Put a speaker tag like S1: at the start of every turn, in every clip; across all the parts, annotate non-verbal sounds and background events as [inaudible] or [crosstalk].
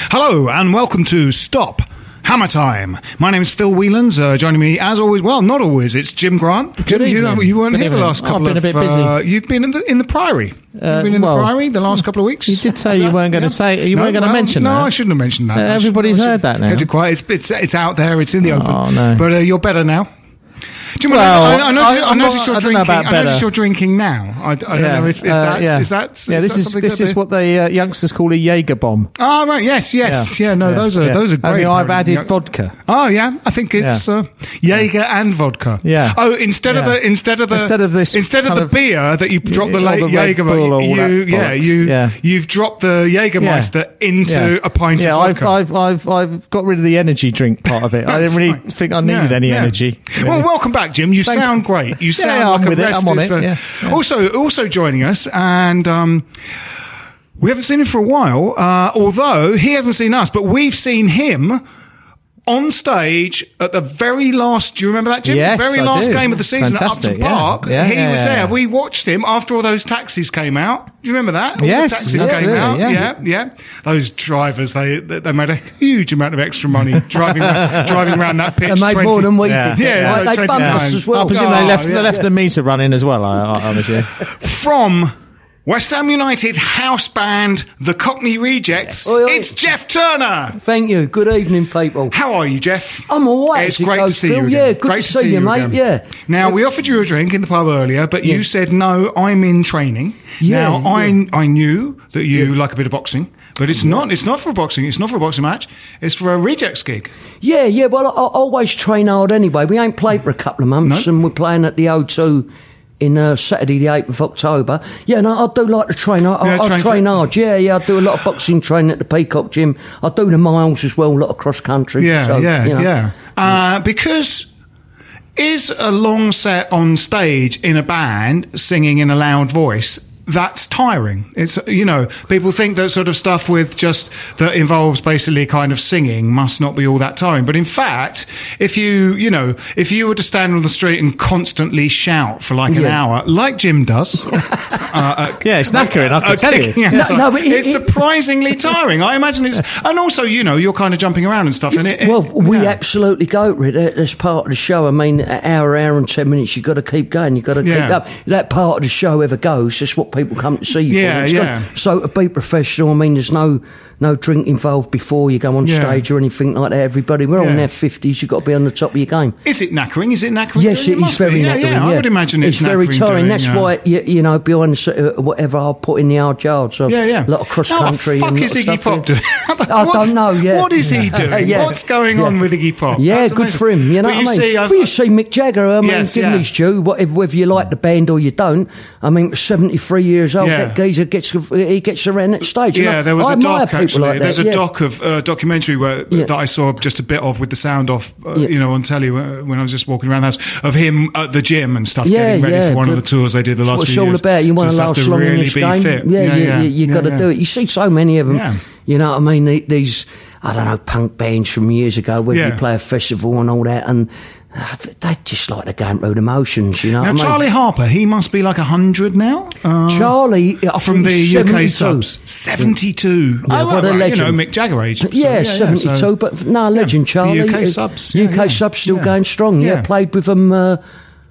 S1: Hello and welcome to Stop Hammer Time. My name is Phil Whelans. Uh, joining me, as always, well, not always. It's Jim Grant. Jim, you, you weren't
S2: Good
S1: here the last
S2: I've
S1: couple
S2: been a
S1: of.
S2: bit busy.
S1: Uh, you've been in the in the Priory.
S2: Uh,
S1: you've been in
S2: well,
S1: the Priory the last couple of weeks.
S2: You did say you weren't going to say you
S1: No,
S2: weren't going to
S1: well,
S2: mention
S1: no,
S2: that.
S1: I shouldn't have mentioned that.
S2: Uh, everybody's
S1: should
S2: heard that now.
S1: It's, it's it's out there. It's in the open.
S2: Oh, no.
S1: But uh, you're better now. Jim,
S2: Well,
S1: I, I, I noticed,
S2: I-
S1: noticed
S2: not-
S1: you're
S2: I don't know
S1: drinking.
S2: about
S1: I noticed you're drinking now. I, don't know if, if
S2: uh,
S1: that's
S2: yeah.
S1: is that.
S2: yeah, this
S1: that
S2: is this is what the uh, youngsters call a Jaeger bomb.
S1: Oh right, yes, yes, yeah. no, those are
S2: yeah.
S1: those are great.
S2: Only I've added
S1: Yeah.
S2: vodka.
S1: Oh yeah, I think it's
S2: Yeah.
S1: uh, Jaeger and vodka.
S2: Yeah.
S1: Oh, instead of the instead of the
S2: Instead of this
S1: instead of the beer that you drop the, Jaeger,
S2: Bull or
S1: you yeah, you
S2: yeah.
S1: you've dropped the Jaegermeister into a pint
S2: yeah,
S1: of
S2: I've,
S1: vodka.
S2: I've, I've, I've got rid of the energy drink part of it. I didn't really think I needed
S1: Yeah,
S2: any
S1: yeah.
S2: energy.
S1: Well, welcome back, Jim. You
S2: Thank
S1: sound
S2: you.
S1: great. You sound
S2: yeah,
S1: like
S2: I'm
S1: a
S2: with it. I'm on it. Yeah, yeah.
S1: Also, also joining us, and um, we haven't seen him for a while. Uh, although he hasn't seen us, but we've seen him. On stage at the very last, do you remember that, Jim?
S2: Yes,
S1: the very
S2: I
S1: last
S2: do.
S1: game of the season at
S2: Fantastic,
S1: Upton
S2: yeah.
S1: Park.
S2: Yeah,
S1: he
S2: yeah,
S1: was there. We watched him after all those taxis came out. Do you remember that? All
S2: Yes,
S1: the taxis
S2: absolutely,
S1: came out.
S2: yeah.
S1: yeah, yeah. Those drivers, they they made a huge amount of extra money [laughs] driving around, driving around that pitch.
S3: They made
S1: 20
S3: more than we
S2: Yeah.
S3: did.
S1: Yeah,
S3: Right, they bumped us as oh,
S2: I
S3: well.
S2: presume
S1: Oh,
S2: they left, they left the meter running as well, I, I, I'm assuming.
S1: From West Ham United house band, the Cockney Rejects,
S3: Oi, oi.
S1: it's Jeff Turner.
S3: Thank you. Good evening, people.
S1: How are you, Jeff?
S3: I'm all right.
S1: It's great to see
S3: Phil.
S1: you.
S3: Yeah, good
S1: great
S3: to see you, mate.
S1: again.
S3: Yeah.
S1: Now we offered you a drink in the pub earlier, but you said no. I'm in training.
S3: Yeah,
S1: now I
S3: yeah.
S1: I knew that you like a bit of boxing, but it's not. It's not for boxing. It's not for a boxing match. It's for a Rejects gig.
S3: Yeah, yeah. Well, I, I always train hard anyway. We ain't played for a couple of months,
S1: No.
S3: and we're playing at the O2 in uh, Saturday, the 8th of October. Yeah, no, I do like to train. I,
S1: Yeah,
S3: I, I
S1: train
S3: train,
S1: for-
S3: hard. Yeah, yeah. I do a lot of boxing training at the Peacock Gym. I do the miles as well, a lot of cross country.
S1: Yeah,
S3: so,
S1: yeah,
S3: you know.
S1: yeah. Uh, because is a long set on stage in a band singing in a loud voice. That's tiring. It's you know people think that sort of stuff with just that involves basically kind of singing must not be all that tiring. But in fact, if you you know if you were to stand on the street and constantly shout for like an
S3: Yeah.
S1: hour, like Jim does, [laughs] uh, uh,
S2: Yeah, it's knackering, I can tell you.
S1: Yeah,
S3: No,
S1: it's,
S3: no, but it-
S1: it's
S3: it-
S1: surprisingly tiring. I imagine it's, and also you know you're kind of jumping around and stuff. And it,
S3: Well, we
S1: yeah.
S3: absolutely go for it. That's part of the show. I mean, an hour, hour and ten minutes. You've got to keep going. You've got to keep up. That part of the show ever goes. That's what people come to see you
S1: Yeah, yeah.
S3: got- so to be professional, I mean, there's no no drink involved before you go on
S1: Yeah.
S3: stage or anything like that. Everybody, we're all
S1: Yeah.
S3: in our fifties. You've got to be on the top of your game.
S1: Is it knackering? Is it knackering?
S3: Yes, it is very
S1: be. yeah,
S3: knackering.
S1: Yeah, I
S3: yeah.
S1: would imagine it's,
S3: it's
S1: very
S3: tiring.
S1: doing,
S3: That's why you, you know behind the, uh, whatever I put in the hard yard. So
S1: Yeah, yeah.
S3: a lot of cross country.
S1: What the fuck is Iggy
S3: stuff,
S1: Pop doing? [laughs]
S3: I don't know. Yeah,
S1: What is he doing? [laughs]
S3: Yeah.
S1: What's going on with Iggy Pop?
S3: Yeah,
S1: That's
S3: good
S1: amazing.
S3: for him. You know
S1: Well,
S3: what I mean? well, you see Mick Jagger. I mean, give him his due. Whatever, whether you like the band or you don't. I mean, seventy-three years old. That geezer gets he gets around that stage.
S1: Yeah, there was a doc
S3: people
S1: actually.
S3: Like that.
S1: There's a
S3: yeah.
S1: doc of uh, documentary where
S3: Yeah.
S1: that I saw just a bit of with the sound off, uh,
S3: Yeah.
S1: you know, on telly uh, when I was just walking around the house of him at the gym and stuff,
S3: Yeah,
S1: getting ready
S3: yeah,
S1: for one of the tours they did the last
S3: what
S1: few
S3: all
S1: years.
S3: about. You want to last long
S1: really
S3: in this game.
S1: fit.
S3: Yeah, you, you,
S1: yeah,
S3: got to
S1: yeah.
S3: do it. You see so many of them.
S1: Yeah.
S3: You know what I mean? These, I don't know, punk bands from years ago where
S1: Yeah.
S3: you play a festival and all that, and uh, they just like to go through the motions. You know
S1: Now
S3: I mean?
S1: Charlie Harper, he must be like hundred now. Uh,
S3: Charlie, I
S1: from the UK
S3: 72.
S1: subs, seventy-two.
S3: Yeah,
S1: oh,
S3: what a legend.
S1: You know, Mick Jagger age. So,
S3: Yeah,
S1: yeah,
S3: 72,
S1: so-
S3: but no, legend
S1: the
S3: Charlie.
S1: UK
S3: Uh,
S1: subs, yeah,
S3: UK
S1: yeah.
S3: subs still
S1: Yeah.
S3: going strong. Yeah,
S1: Yeah.
S3: played with them uh,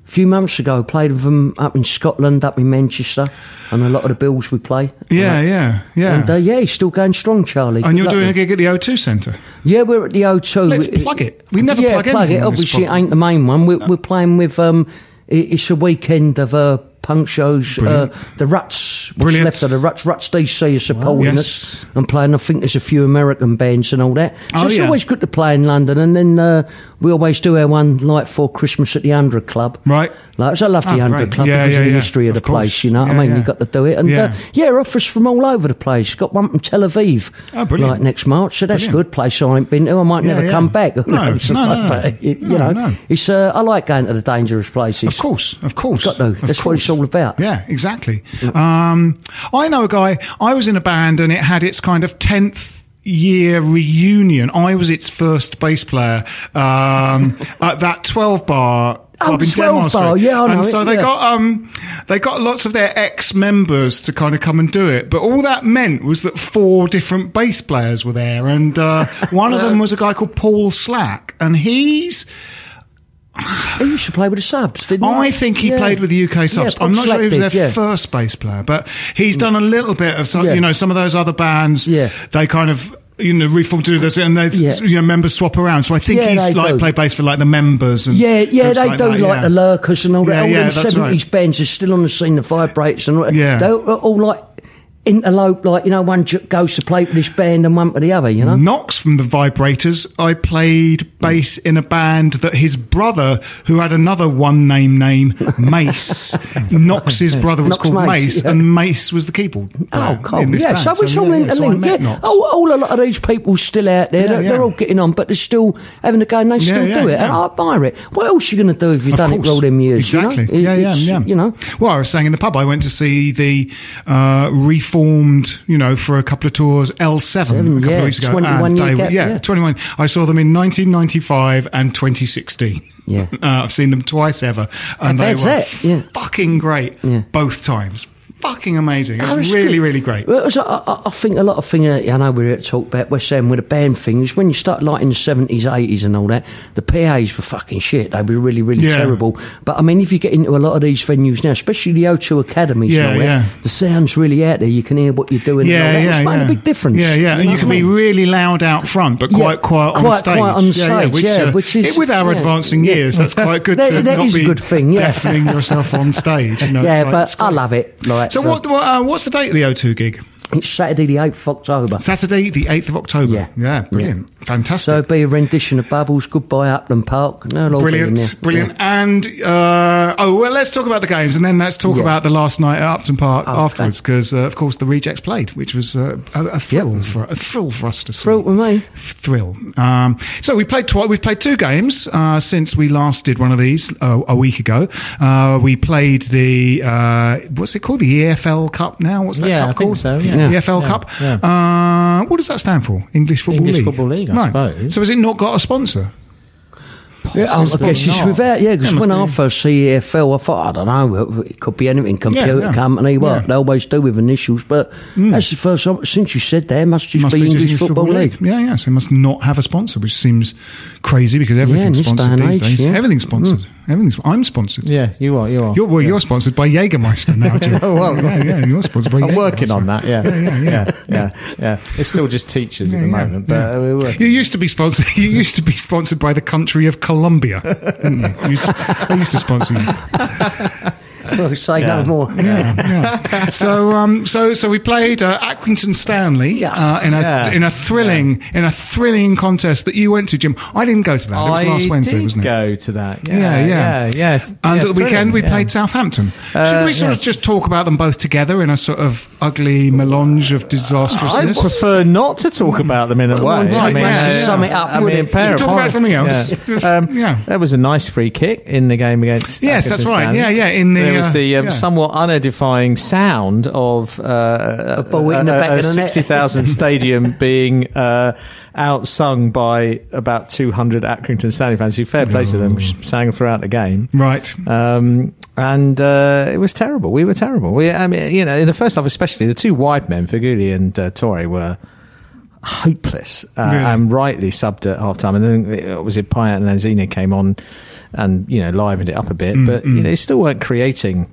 S3: a few months ago. Played with them up in Scotland, up in Manchester, and a lot of the bills we play.
S1: Yeah, yeah, yeah.
S3: And uh, yeah, he's still going strong, Charlie.
S1: and
S3: Good
S1: you're doing a gig at the O2 Centre.
S3: Yeah, we're at the O2.
S1: Let's plug it. We never
S3: yeah,
S1: plug
S3: plug it. Obviously, it ain't the main one. We're, we're playing with. Um, it- it's a weekend of uh, punk shows. Uh, the Ruts, what's
S1: Brilliant.
S3: left of the Ruts, Ruts DC is supporting
S1: yes.
S3: us and playing. I think there's a few American bands and all that. So
S1: Oh,
S3: it's
S1: yeah.
S3: always good to play in London. And then uh, we always do our one night for Christmas at the Hundred Club.
S1: Right.
S3: Like, so I love the
S1: Oh,
S3: Hundred
S1: great.
S3: Club
S1: Yeah,
S3: because
S1: yeah,
S3: of the
S1: yeah.
S3: history of,
S1: Of
S3: the place. You know what
S1: Yeah,
S3: I mean?
S1: yeah.
S3: You got to do it. And
S1: Yeah.
S3: uh, yeah, offers from all over the place. Got one from Tel Aviv.
S1: Oh, brilliant.
S3: Like next March. So that's
S1: Brilliant.
S3: good. Place I ain't been to. I might never come back. [laughs]
S1: No, no, no, no.
S3: But, you
S1: No,
S3: know,
S1: no.
S3: it's. Uh, I like going to the dangerous places.
S1: Of course, of course.
S3: Got to.
S1: Of
S3: That's what it's all about.
S1: Yeah, exactly. Um, I know a guy, I was in a band and it had its kind of 10th year reunion. I was its first bass player um, [laughs] at that 12 bar.
S3: Oh,
S1: Club in
S3: 12
S1: Denmark
S3: bar,
S1: Street.
S3: yeah, I know
S1: And
S3: it,
S1: so they
S3: yeah.
S1: got um, they got lots of their ex members to kind of come and do it. But all that meant was that four different bass players were there, and uh, [laughs] one of them was a guy called Paul Slack, and he's
S3: He used to play with the subs, didn't he?
S1: I think he
S3: Yeah.
S1: played with the UK subs.
S3: Yeah,
S1: I'm not sure he was their
S3: yeah.
S1: first bass player, but he's done a little bit of some, you know, some of those other bands.
S3: Yeah.
S1: They kind of, you know, reform to do this and they, you know, members swap around. So I think he's like
S3: do.
S1: play bass for like the members and
S3: Yeah, yeah, they do
S1: that,
S3: like the Lurkers and all that.
S1: Yeah,
S3: all
S1: yeah,
S3: them
S1: that's right.
S3: seventies bands are still on the scene. The Vibrators and all.
S1: Yeah.
S3: they're all like interlope. Like you know, one j- goes to play with this band and one for the other. You know.
S1: Knox from the Vibrators. I played bass in a band that his brother, who had another one name name, Mace. [laughs] Knox's brother was
S3: Knox
S1: called Mace,
S3: Mace, yeah.
S1: and Mace was the keyboard.
S3: Oh, cool. Yeah,
S1: band.
S3: so it's all
S1: yeah, yeah, so
S3: yeah. Oh, all a lot of these people still out there.
S1: Yeah,
S3: they're,
S1: yeah.
S3: they're all getting on, but they're still having a go and they still
S1: yeah,
S3: do it. And. I admire it. What else are you going to do if you've
S1: Of
S3: done it
S1: course.
S3: for all them years?
S1: Exactly.
S3: You know?
S1: yeah,
S3: It-
S1: yeah,
S3: it's,
S1: yeah.
S3: You know.
S1: Well, I was saying in the pub, I went to see the uh, reformed, you know, for a couple of tours, L7 a couple
S3: yeah,
S1: of weeks ago.
S3: 21
S1: and
S3: year
S1: they
S3: gap,
S1: yeah,
S3: yeah.
S1: 21. I saw them in 1995 and 2016.
S3: Yeah. [laughs]
S1: Uh, I've seen them twice ever. And they were
S3: it, yeah.
S1: fucking great both times. Fucking amazing. It
S3: Oh,
S1: was really,
S3: good.
S1: really great.
S3: Well, was, I, I- think a lot of things, uh, I know we're here to talk about West Ham with the band things. When you start like in the 70s, 80s and all that, the PAs were fucking shit. They were really, really
S1: Yeah.
S3: terrible. But I mean, if you get into a lot of these venues now, especially the O2 Academies
S1: Yeah,
S3: and that,
S1: yeah.
S3: the sound's really out there. You can hear what you're doing and
S1: Yeah,
S3: that.
S1: yeah,
S3: it's making a big difference.
S1: Yeah, yeah, and
S3: know
S1: you can
S3: I
S1: be really loud out front, but quite quiet on
S3: quite
S1: stage.
S3: quiet on
S1: yeah,
S3: stage,
S1: which,
S3: yeah,
S1: uh,
S3: which is-
S1: it- with our advancing years, that's quite good
S3: That-
S1: to
S3: that
S1: not
S3: is a good thing, yeah.
S1: deafening yourself on stage. You know, [laughs]
S3: Yeah, but I love it. Like,
S1: So, what, what uh, what's the date of the O2 gig?
S3: It's Saturday, the 8th of October.
S1: Saturday, the eighth of October.
S3: Yeah.
S1: yeah, brilliant, fantastic.
S3: So it'll be a rendition of Bubbles, Goodbye Upton Park. and they'll be in there.
S1: Brilliant, brilliant.
S3: Yeah.
S1: And uh, oh well, let's talk about the games, and then let's talk
S3: Yeah.
S1: about the last night at Upton Park
S3: Okay.
S1: afterwards, because uh, of course the Rejects played, which was uh, a, a thrill
S3: Yep.
S1: for a thrill for us to see.
S3: Thrill with me.
S1: Thrill. Um, so we played twi- we've played two games uh, since we last did one of these uh, a week ago. Uh, we played the uh, what's it called? The EFL Cup. Now what's that
S2: Yeah,
S1: cup
S2: I think
S1: called?
S2: so, yeah.
S1: The EFL
S2: Yeah,
S1: Cup.
S2: yeah.
S1: Uh, what does that stand for? English Football
S2: English
S1: League.
S2: Football League, I
S1: right.
S2: suppose.
S1: So has it not got a sponsor?
S3: Yeah, I
S2: Possibly
S3: guess it's
S2: not.
S3: without, yeah, because
S1: Yeah,
S3: when
S1: must
S3: I
S1: be.
S3: first see EFL, I thought, I don't know, it could be anything, computer
S1: yeah.
S3: company, what,
S1: Yeah.
S3: they always do with initials, but that's the first time, since you said that, it must just
S1: Must
S3: be,
S1: just
S3: English Football, League.
S1: Yeah, yeah. So it must not have a sponsor, which seems crazy because everything's
S3: in
S1: sponsored these
S3: age,
S1: days.
S3: yeah.
S1: Everything's sponsored. Everything's. I'm sponsored.
S2: Yeah, you are. You are.
S1: You're, well, you're sponsored by Jägermeister now, [laughs] Jim.
S2: Oh, well,
S1: yeah, yeah, you're sponsored by
S2: I'm working on that. Yeah,
S1: yeah,
S2: yeah, yeah, yeah. It's still just teachers at the
S1: Yeah,
S2: moment, but uh.
S1: You used to be sponsored. [laughs] You used to be sponsored by the country of Colombia. you? You used to, I used to sponsor you. [laughs] [laughs]
S3: Well, say
S2: Yeah.
S3: no more.
S1: yeah. So, um, so, so we played uh, Accrington Stanley uh, in a
S2: Yeah.
S1: in a thrilling in a thrilling contest that you went to, Jim. I didn't go to that. It was
S2: I
S1: last Wednesday,
S2: did
S1: wasn't it?
S2: go to that.
S1: Yeah,
S2: Yeah,
S1: yeah,
S2: yeah, yes.
S1: And
S2: Yeah,
S1: at the weekend, we
S2: yeah.
S1: played Southampton. Should
S2: Uh,
S1: we sort of just talk about them both together in a sort of ugly melange of disastrousness?
S2: I prefer not to talk about them in a way.
S3: Well,
S2: I mean,
S1: yeah, yeah.
S3: sum it up,
S2: I mean,
S1: Talk about something else.
S2: Yeah. Um,
S1: yeah.
S2: That was a nice free kick in the game against.
S1: Yes, that's right.
S2: Stanley.
S1: Yeah, yeah, in the,
S2: was the um,
S1: yeah.
S2: somewhat unedifying sound of uh, a,
S3: ball in the back of the net.
S2: sixty thousand [laughs] stadium being uh, outsung by about two hundred Accrington Stanley fans. Who fair play to them, sang throughout the game.
S1: Right.
S2: Um, and uh, it was terrible. We were terrible. We, I mean, you know, in the first half, especially the two wide men, Feghouli and uh, Töre, were hopeless uh,
S1: Really?
S2: and rightly subbed at half time. And then it was it Payet and Lanzini came on and you know livened it up a bit,
S1: Mm,
S2: but you know, they still weren't creating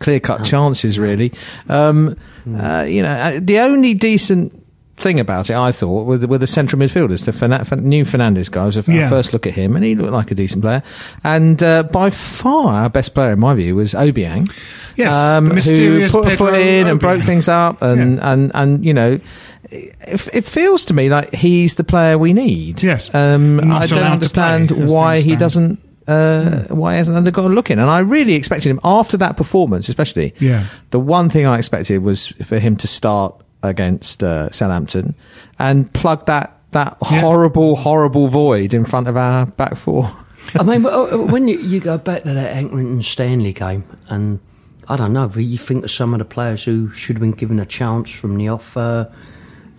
S2: clear cut chances really. Um, uh, you know, uh, the only decent. Thing about it, I thought, were the, were the central midfielders. The Fernan- Fer- new Fernandes guy was a
S1: Yeah.
S2: first look at him, and he looked like a decent player. And uh, by far, our best player, in my view, was Obiang.
S1: Yes,
S2: um, who
S1: mysterious
S2: put a foot
S1: Pedro
S2: in and broke things up, and and and you know, it, it feels to me like he's the player we need.
S1: Yes.
S2: um, I don't understand why he
S1: stand.
S2: doesn't. Uh, why hasn't undergone a look in? And I really expected him after that performance, especially.
S1: Yeah.
S2: The one thing I expected was for him to start against uh, Southampton and plug that that
S1: Yeah.
S2: horrible, horrible void in front of our back four. [laughs]
S3: I mean, uh, when you, you go back to that Accrington Stanley game, and I don't know, but you think of some of the players who should have been given a chance from the off. Uh,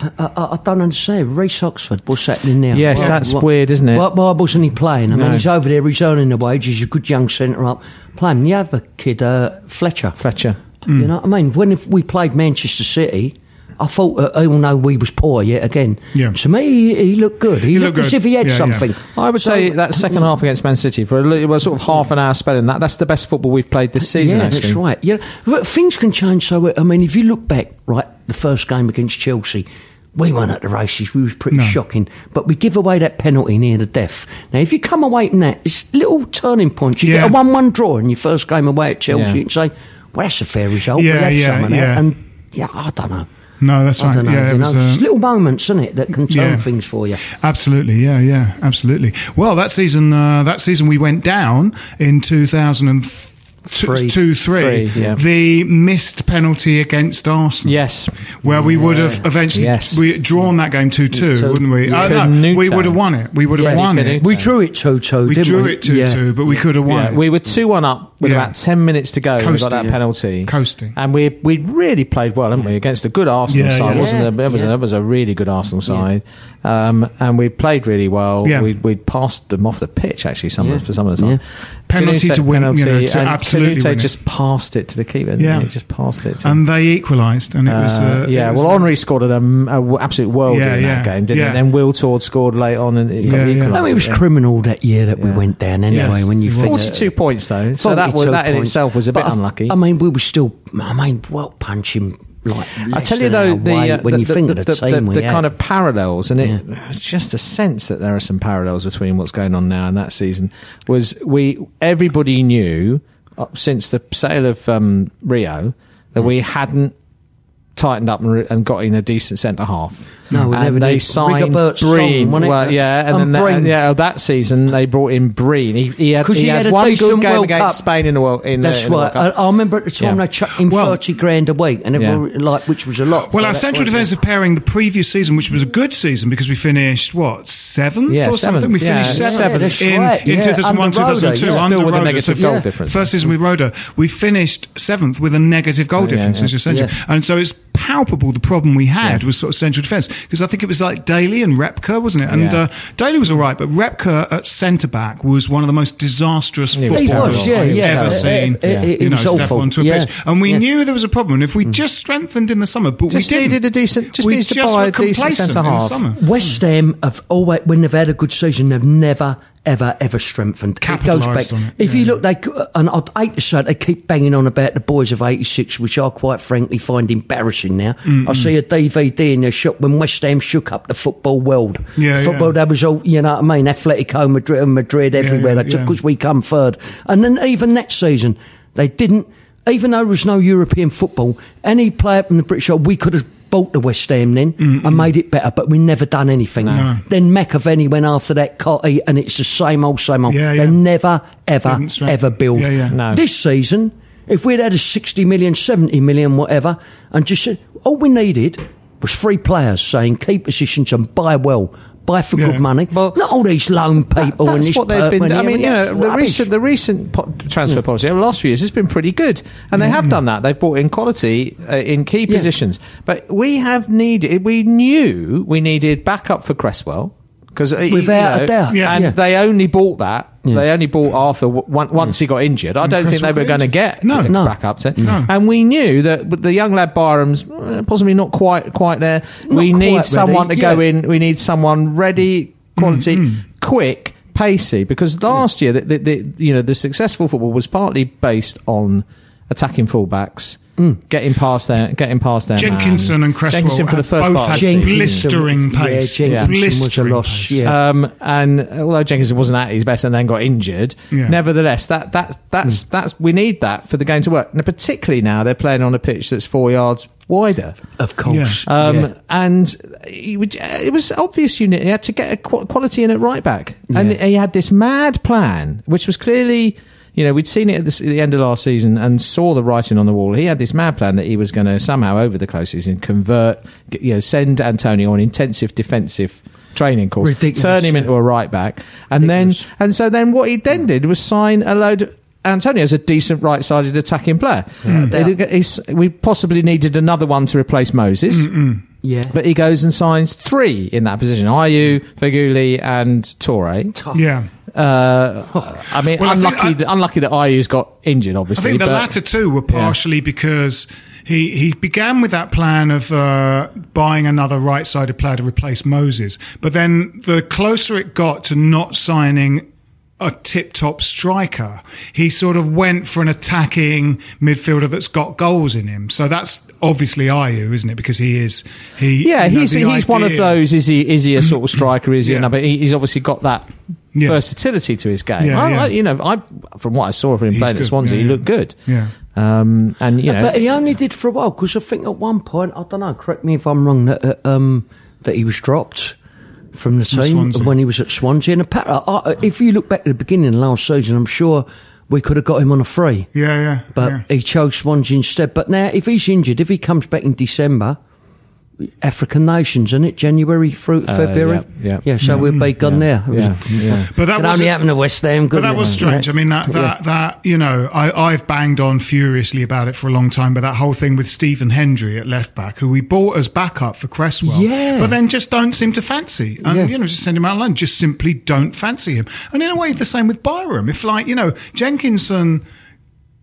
S3: I, I, I don't understand. Reece Oxford, what's happening now?
S2: Yes, that's weird, isn't it?
S3: Why, why wasn't he playing? I mean,
S2: No.
S3: he's over there, he's earning the wage, he's a good young centre up. Playing him. The other kid, uh, Fletcher.
S2: Fletcher.
S3: You know what I mean? When we played Manchester City, I thought, uh, even though we was poor yet again,
S1: Yeah.
S3: to me, he, he looked good. He,
S1: looked
S3: looked as if he had
S1: Yeah, yeah.
S3: something.
S2: I would
S3: So-
S2: say that second half against Man City for a little, it was sort of half an hour spell in that. That's the best football we've played this season.
S3: yeah,
S2: actually.
S3: that's right. Yeah, but things can change. So I mean, if you look back, right, the first game against Chelsea. We weren't at the races. We was pretty
S1: No.
S3: shocking, but we give away that penalty near the death. Now, if you come away from that, it's little turning points. You
S1: Yeah.
S3: get a one-one draw in your first game away at Chelsea,
S2: Yeah.
S3: and say, "Well, that's a fair result.
S1: Yeah,
S3: we'll have
S1: yeah,
S3: some of that."
S1: yeah.
S3: And yeah, I don't know.
S1: No, that's
S3: I
S1: right.
S3: don't know.
S1: yeah, it
S3: you
S1: was.
S3: know,
S1: uh,
S3: it's little moments, isn't it, that can turn
S1: Yeah.
S3: things for you.
S1: Absolutely, yeah, yeah, absolutely. Well, that season, uh, that season we went down in two thousand and
S3: Three.
S1: two, three.
S2: Three, yeah.
S1: The missed penalty against Arsenal.
S2: Yes.
S1: where we would have eventually
S2: Yes.
S1: we drawn that game two two,
S3: So-
S1: wouldn't we?
S2: Yeah.
S1: Uh, no, we would have won it. We would have
S3: Yeah,
S1: won it.
S3: We drew it 2 2,
S1: We
S3: didn't
S1: drew
S3: we?
S1: it two two, but we could have won
S2: Yeah,
S1: it.
S2: we were two one up with
S1: Yeah.
S2: about ten minutes to go. when we got that
S1: Yeah.
S2: penalty,
S1: Coasting.
S2: and we we really played well, haven't we, against a good Arsenal
S1: Yeah,
S2: side?
S1: yeah.
S2: Wasn't
S3: Yeah,
S2: it? That was,
S3: yeah.
S2: that was a really good Arsenal side, um, and we played really well.
S1: Yeah.
S2: We we passed them off the pitch actually some of, for some of the time.
S3: Yeah.
S1: Penalty
S2: Kanouté
S1: to win, you know, to
S2: and
S1: absolutely
S2: Kanouté
S1: win it.
S2: just passed it to the keeper.
S1: Yeah.
S2: Yeah, just passed it. To,
S1: and they equalised, and it was
S2: uh,
S1: uh,
S2: yeah,
S1: it was,
S2: well, Henry scored an um, a w- absolute world
S1: Yeah,
S2: in
S1: yeah,
S2: that game, didn't
S1: yeah.
S2: he? Then Wiltord scored late on, and it got
S1: Yeah, yeah.
S2: equalised.
S3: I it was criminal that year that we
S2: Yeah.
S3: went down anyway.
S1: Yes,
S3: when you
S1: it
S3: think
S1: was.
S3: that-
S2: 42 points though, so that was
S3: 42
S2: that in
S3: points.
S2: itself was a bit
S3: But I-
S2: unlucky.
S3: I mean, we were still, I mean, well punching like.
S2: I tell you though, the,
S3: weight
S2: uh,
S3: when
S2: the,
S3: you
S2: the,
S3: think
S2: the,
S3: the,
S2: the,
S3: team, we
S2: the kind of parallels, and it,
S3: Yeah.
S2: it's just a sense that there are some parallels between what's going on now and that season. Was we everybody knew uh, since the sale of um, Rio that we hadn't tightened up and, re- and got in a decent centre half.
S3: No, we
S2: and
S3: never
S2: they
S3: did.
S2: signed
S3: Rigobert Song,
S2: Breen.
S3: wasn't it?
S2: Well, yeah, and,
S3: And
S2: then
S3: Breen.
S2: that, yeah, that season they brought in Breen. He, he had
S3: 'Cause
S2: he,
S3: he
S2: had,
S3: had
S2: one good game
S3: World
S2: against
S3: Cup.
S2: Spain in the world. In,
S3: That's
S2: the, in the
S3: right.
S2: World
S3: I,
S2: Cup.
S3: I remember at the time
S2: Yeah.
S3: they chucked in
S1: Well-
S3: thirty grand a week, and it
S2: Yeah.
S3: were, like which was a lot.
S1: Well, our
S3: that
S1: central
S3: point.
S1: defensive pairing the previous season, which was a good season because we finished what seventh
S2: Yeah,
S1: or something.
S2: seventh,
S1: We finished
S2: yeah,
S1: seventh
S3: that's
S1: in,
S3: right,
S1: in
S3: yeah,
S1: 2001, 2002.
S2: Still with a negative goal difference.
S1: First season with Roeder, we finished seventh with a negative goal
S2: Oh,
S1: difference
S2: yeah.
S1: as your central, and so it's palpable the problem we had
S2: Yeah.
S1: was sort of central defence because I think it was like Dailly and Repka, wasn't it? And
S2: Yeah.
S1: uh, Dailly was all right, but Repka at centre back was one of the most disastrous
S2: He
S1: footballers
S3: yeah,
S1: I've
S3: yeah.
S1: ever seen.
S3: it
S1: you know,
S3: was
S1: step
S3: awful.
S1: onto a
S3: Yeah.
S1: pitch, and we
S3: Yeah.
S1: knew there was a problem. And if we just strengthened in the summer, but
S2: Just
S1: we didn't.
S2: needed a decent- just
S1: we
S2: needs to
S1: just
S2: buy
S1: were
S2: a decent centre half.
S1: summer.
S3: West Ham have always, when they've had a good season, they've never, ever, ever strengthened. It goes back.
S1: It,
S3: If
S1: yeah.
S3: you look, they and I'd hate to say they keep banging on about the boys of '86, which I quite frankly find embarrassing. Now mm, I mm. see a DVD in their shop when West Ham shook up the football world.
S1: Yeah,
S3: football
S1: yeah.
S3: that was all you know what I mean. Atletico Madrid and Madrid everywhere.
S1: yeah,
S3: they took
S1: yeah.
S3: because we come third, and then even that season. They didn't, even though there was no European football, any player from the British, we could have bought the West Ham then and made it better, but we never done anything. Then McAvenny went after that Cottee, and it's the same old, same old.
S1: Yeah,
S3: They never, ever, ever build.
S1: Yeah, yeah.
S2: No.
S3: This season, if we'd had a 60 million, 70 million, whatever, and just said, all we needed was three players saying keep positions and buy well. Buy for
S1: Yeah.
S3: good money.
S2: Well,
S3: Not all these loan people and
S2: That's
S3: this
S2: what they've been.
S3: money,
S2: I mean, you know, the recent the recent po- transfer policy over the last few years has been pretty good, and they have done that. They've brought in quality uh, in key
S3: Yeah.
S2: positions, but we have needed. We knew we needed backup for Cresswell because
S3: Without a doubt.
S1: Yeah.
S2: and
S3: Yeah.
S2: they only bought that. They only bought Arthur w- on- once he got injured. I don't think they were going to get
S1: No.
S2: to
S3: No.
S2: back up to. And we knew that the young lad Byram's uh, possibly not quite quite there. we
S3: quite
S2: need
S3: ready,
S2: someone to go in. We need someone ready, quality,
S1: Mm-hmm.
S2: quick, pacey. Because last year, the, the, the you know the successful football was partly based on attacking fullbacks. Getting past their, getting past their
S1: Jenkinson
S2: man.
S1: and Cresswell
S2: Jenkinson for the first
S1: both
S2: part of
S1: had
S2: the season.
S1: blistering
S3: Yeah,
S1: pace.
S3: Jenkinson was a
S1: Blistering
S3: loss. Yeah.
S2: Um, and although Jenkinson wasn't at his best and then got injured,
S1: Yeah.
S2: nevertheless, that that's that's that's we need that for the game to work. Now, particularly now they're playing on a pitch that's four yards wider.
S3: of course.
S2: Um,
S3: Yeah.
S2: And he would, it was obvious you he had to get a qu- quality in at right back. And he had this mad plan, which was clearly, you know, we'd seen it at the, at the end of last season and saw the writing on the wall. He had this mad plan that he was going to somehow, over the close season, convert, you know, send Antonio on intensive defensive training course,
S3: Ridiculous,
S2: turn him into a right back. And then, and so then what he then did was sign a load of, Antonio's a decent right-sided attacking player. He- he's- we possibly needed another one to replace Moses.
S3: yeah.
S2: But he goes and signs three in that position: Ayew, Feghouli, and Töre.
S1: Yeah.
S2: Uh, I mean,
S1: Well, I think
S2: unlucky,
S1: I-
S2: unlucky that Ayew's got injured, obviously.
S1: I think the
S2: but-
S1: latter two were partially because he, he began with that plan of uh, buying another right sided player to replace Moses. But then the closer it got to not signing a tip top striker, he sort of went for an attacking midfielder that's got goals in him. So that's obviously Ayew, isn't it? Because he is. he.
S2: Yeah,
S1: you know,
S2: he's he's one of those. Is he is he a sort of striker? Is he?
S1: Yeah.
S2: No, but he's obviously got that
S1: Yeah.
S2: versatility to his game.
S1: Yeah,
S2: I,
S1: yeah.
S2: I, you know, I from what I saw of him
S1: He's
S2: playing at Swansea,
S1: yeah,
S2: he looked good.
S1: Yeah.
S2: Um, and you know,
S3: But he only did for a while because I think at one point, I don't know, correct me if I'm wrong, that, uh, um, that he was dropped from the team when he was at Swansea. And appa- I, I, if you look back at the beginning of last season, I'm sure we could have got him on a free.
S1: Yeah, yeah.
S3: But
S1: yeah.
S3: he chose Swansea instead. But now, if he's injured, if he comes back in December, African nations, isn't it? January through
S2: Uh,
S3: February?
S2: yeah, yeah.
S3: so we'll be gone there. It was-
S2: yeah, yeah.
S1: But that
S3: It only
S1: wasn't-
S3: happened to West Ham,
S1: But that
S3: it?
S1: was strange.
S3: Yeah.
S1: I mean, that that that you know, I I've banged on furiously about it for a long time. But that whole thing with Stephen Hendrie at left back, who we bought as backup for Cresswell,
S3: Yeah.
S1: but then just don't seem to fancy, and
S3: Yeah.
S1: you know, just send him out alone. Just simply don't fancy him. And in a way, the same with Byram. If like you know, Jenkinson.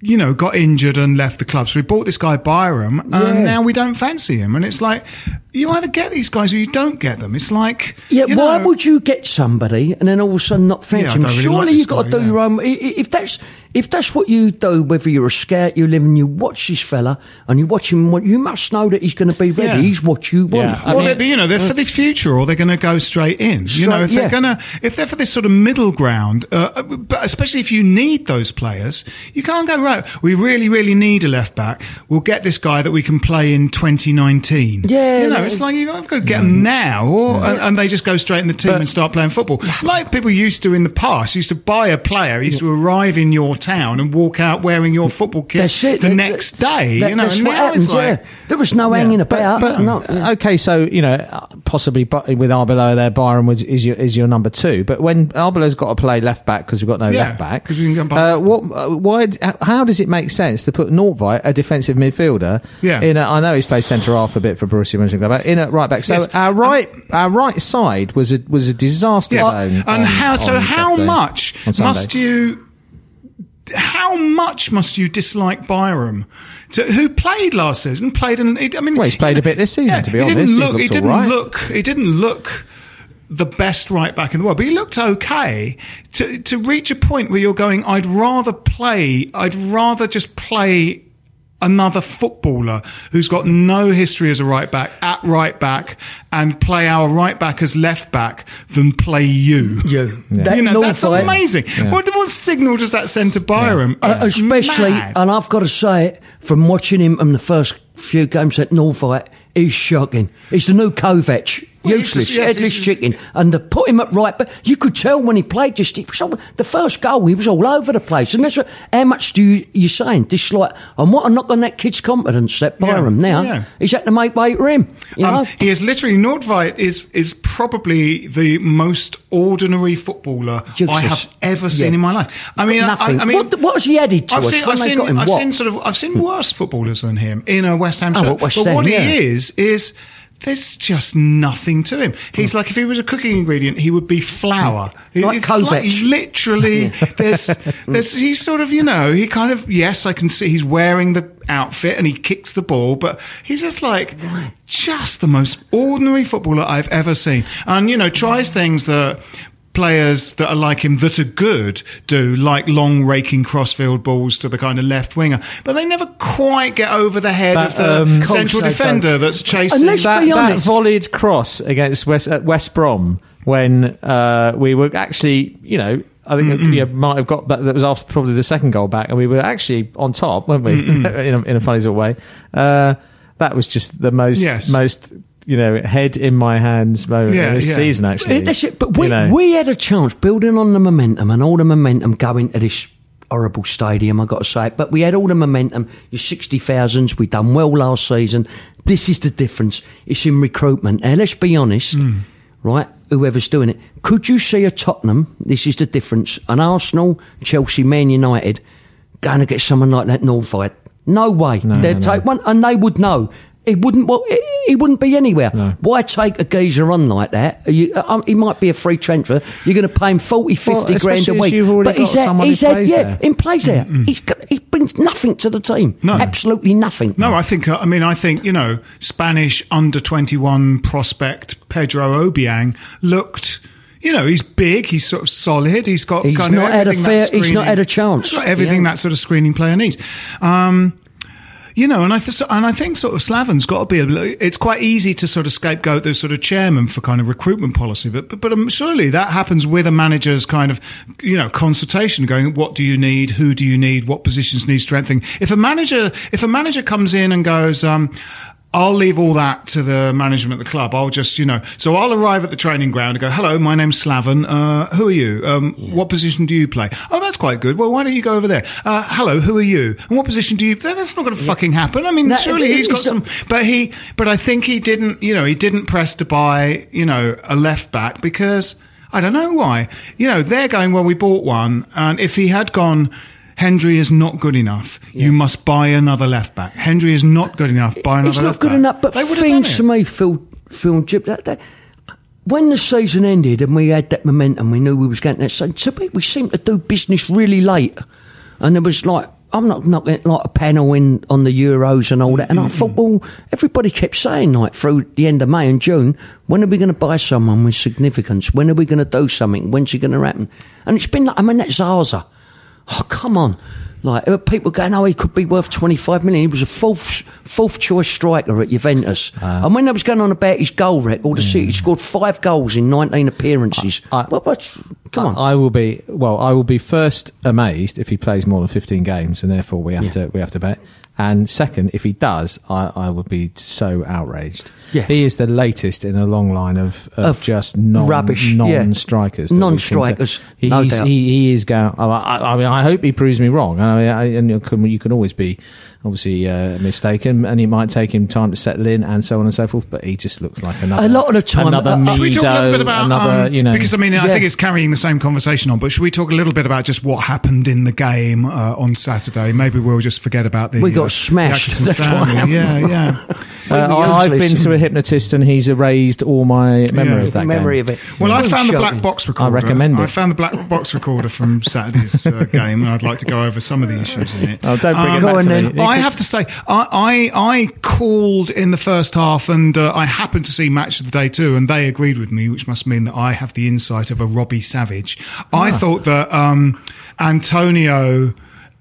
S1: You know, got injured and left the club. So we bought this guy Byram, and
S3: Yeah.
S1: now we don't fancy him. And it's like, you either get these guys or you don't get them. It's like,
S3: Yeah, why
S1: know-
S3: would you get somebody and then all of a sudden not fancy
S1: Yeah,
S3: him?
S1: really
S3: Surely
S1: like
S3: you've got to do
S1: yeah.
S3: your own. If that's if that's what you do, whether you're a scout, you live and you watch this fella and you watch him, what- you must know that he's going to be ready.
S1: Yeah.
S3: He's what you want.
S2: Yeah,
S1: well,
S2: mean-
S1: they're, you know, they're for the future, or they're going to go straight in. You know,
S3: Straight-
S1: if they're going to, if they're for this sort of middle ground, uh, but especially if you need those players, you can't go right. We really, really need a left back. We'll get this guy that we can play in 2019.
S3: Yeah,
S1: you know, it's like you have got to get them now, or, and, and they just go straight in the team and start playing football, like people used to in the past. Used to buy a player, he used to arrive in your town and walk out wearing your football kit
S3: That's it.
S1: the
S3: That-
S1: next day.
S3: that-
S1: you know,
S3: that's what happens.
S1: like.
S3: yeah, there was no hanging about.
S2: But,
S3: no, yeah.
S2: okay, so you know, uh, possibly with Arbeloa there, Byram was, is your is your number two. But when Arbeloa's got to play left back because we've got no
S1: Yeah,
S2: left back,
S1: 'cause we can go back.
S2: uh, what? Uh, why? How does it make sense to put Nordtveit, a defensive midfielder,
S1: Yeah.
S2: in? A, I know he's played centre half a bit for Borussia Mönchengladbach, in at right back. So
S1: Yes,
S2: our
S1: um,
S2: right our right side was a was a disaster
S1: Yes.
S2: zone.
S1: And
S2: on-
S1: how so? How
S2: Saturday-
S1: much must you? How much must you dislike Byram, to, who played last season? Played in. I mean,
S2: Well, he's played a bit this season, to be
S1: he
S2: honest.
S1: Didn't look, he didn't
S2: right.
S1: look. He didn't look the best right back in the world, but he looked okay. To to reach a point where you're going, I'd rather play. I'd rather just play another footballer who's got no history as a right back at right back and play our right back as left back than play you.
S3: You. That
S1: you know,
S3: North
S1: that's
S3: fight-
S1: amazing. What, what signal does that send to Byram?
S3: Uh, especially,
S1: mad.
S3: and I've got to say it, from watching him in the first few games at Nordtveit, he's shocking. He's the new Kovac.
S1: Well,
S3: Useless,
S1: just- yes,
S3: headless
S1: just-
S3: chicken. And they put him at right, but you could tell when he played just, he was all, the first goal, he was all over the place. And that's what, how much do you, you're saying? Dislike, and what a knock on that kid's confidence, that Byram now.
S1: yeah.
S3: He's had to make way for him. You know?
S1: Um, he is literally Nordtveit is is probably the most ordinary footballer I have ever seen
S3: Yeah.
S1: in my life. I mean, I. I mean,
S3: What- what has he added to
S1: I've
S3: us
S1: seen, I've seen? I've seen sort of, I've seen worse footballers than him in a West Ham
S3: Oh,
S1: shirt.
S3: at West
S1: but
S3: Ham,
S1: what
S3: yeah.
S1: he is is. There's just nothing to him. He's like if he was a cooking ingredient, he would be flour.
S3: Like
S1: it's
S3: Kovac.
S1: literally, [laughs] there's, there's, he's sort of, you know, he kind of, yes, I can see he's wearing the outfit and he kicks the ball, but he's just like, just the most ordinary footballer I've ever seen. And, you know, tries things that players that are like him that are good do, like long raking crossfield balls to the kind of left winger, but they never quite get over the head of the
S2: um,
S1: central defender that's chasing.
S3: let's
S2: that,
S3: be
S2: that volleyed cross against West, at West Brom when uh, we were actually, you know, I think you know, might have got that. That was after probably the second goal back, and we were actually on top, weren't we? [laughs] in, a, in a funny sort of way. Uh, that was just the most,
S1: Yes.
S2: most, you know, head in my hands moment
S1: Yeah,
S2: this
S1: yeah.
S2: season. Actually,
S3: That's it. But we,
S2: You know.
S3: we had a chance building on the momentum and all the momentum going to this horrible stadium, i got to say it. But we had all the momentum. Your 60,000s, we done well last season. This is the difference. It's in recruitment. And let's be honest,
S1: Hmm.
S3: right? Whoever's doing it. Could you see a Tottenham? This is the difference. An Arsenal, Chelsea, Man United going to get someone like that Nordtveit? No way. They'd
S2: no,
S3: take one and they would know. He wouldn't. Well, he, he wouldn't be anywhere. Why take a geezer on like that? You, uh, he might be a free transfer. You're going to pay him 40, 50
S2: Well,
S3: grand a week.
S2: you've
S3: but he's
S2: got
S3: had,
S2: someone
S3: he's
S2: who
S3: had,
S2: plays
S3: yeah,
S2: there.
S3: in plays there. He's got, he brings nothing to the team.
S1: No.
S3: absolutely nothing.
S1: No, I think, uh, I mean, I think, you know, Spanish under 21 prospect Pedro Obiang looked, you know, he's big, he's sort of solid, he's got
S3: He's
S1: kind
S3: not
S1: of
S3: had a fair-
S1: that
S3: he's not had a chance.
S1: he's got everything
S3: Yeah.
S1: that sort of screening player needs. Um, you know, and I th- and I think sort of Slaven's got to be. A, it's quite easy to sort of scapegoat the sort of chairman for kind of recruitment policy, but but, but um, surely that happens with a manager's kind of you know consultation, going, what do you need, who do you need, what positions need strengthening. If a manager if a manager comes in and goes, um, I'll leave all that to the management of the club. I'll just, you know, so I'll arrive at the training ground and go, hello, my name's Slaven. Uh, who are you? Um, what position do you play? Oh, that's quite good. Well, why don't you go over there? Uh, hello, who are you? And what position do you, that's not going to fucking happen. I mean,
S3: That-
S1: surely he's got some, but he, but I think he didn't, you know, he didn't press to buy, you know, a left back because I don't know why. You know, they're going, well, we bought one. And if he had gone, Hendrie is not good enough. You must buy another left back. Hendrie is not good enough. Buy another left back.
S3: It's not good
S1: back.
S3: enough, but
S1: They would have
S3: things to me, Phil, Phil Jip, that, that, when the season ended and we had that momentum, we knew we was getting that to me, we seemed to do business really late. And there was like, I'm not knocking like a panel in on the Euros and all that. And I mm-hmm. thought, well, everybody kept saying like through the end of May and June, when are we going to buy someone with significance? When are we going to do something? When's it going to happen? And it's been like, I mean, that's Zaza. Oh, come on. Like, uh, people going, oh, he could be worth 25 million. He was a fourth, fourth choice striker at Juventus.
S2: Ah.
S3: and when they was going on about his goal record, the he scored five goals in 19 appearances.
S2: I-
S3: What- what's- come on.
S2: I, I will be well. I will be first amazed if he plays more than fifteen games, and therefore we have to we have to bet. And second, if he does, I, I would be so outraged.
S3: Yeah.
S2: he is the latest in a long line of, of,
S3: Of
S2: just non,
S3: rubbish,
S2: non-strikers. that we seem to-
S3: Non-strikers,
S2: He,
S3: no doubt.
S2: he, he is going. I, I I mean, I hope he proves me wrong. I mean, I, and you can, you can always be obviously uh, mistaken, and it might take him time to settle in, and so on and so forth. But he just looks like another.
S3: A lot of the time-
S2: another
S3: uh,
S1: Should we talk a little bit about
S2: another,
S1: um,
S2: you know,
S1: because I mean I think it's carrying the same conversation on, but should we talk a little bit about just what happened in the game uh, on Saturday? Maybe we'll just forget about the
S3: We got
S1: the
S3: smashed.
S1: Accrington
S3: That's what
S1: Stanley.
S3: happened.
S1: Yeah, yeah.
S2: Uh, I- I've been to a hypnotist and he's erased all my memory
S1: Yeah.
S2: of that
S3: memory
S2: game.
S3: of it.
S1: Well, I found the
S3: shocking.
S1: black box recorder.
S2: recommend it.
S1: I found the black box recorder from Saturday's uh, [laughs] game, and I'd like to go over some of the issues in it.
S2: Oh, don't bring it
S1: Um,
S2: back
S3: Go on
S2: to
S3: then.
S2: me.
S1: I have to say, I, I, I called in the first half, and uh, I happened to see match of the day too, and they agreed with me, which must mean that I have the insight of a Robbie Savage. I
S2: Ah.
S1: thought that um, Antonio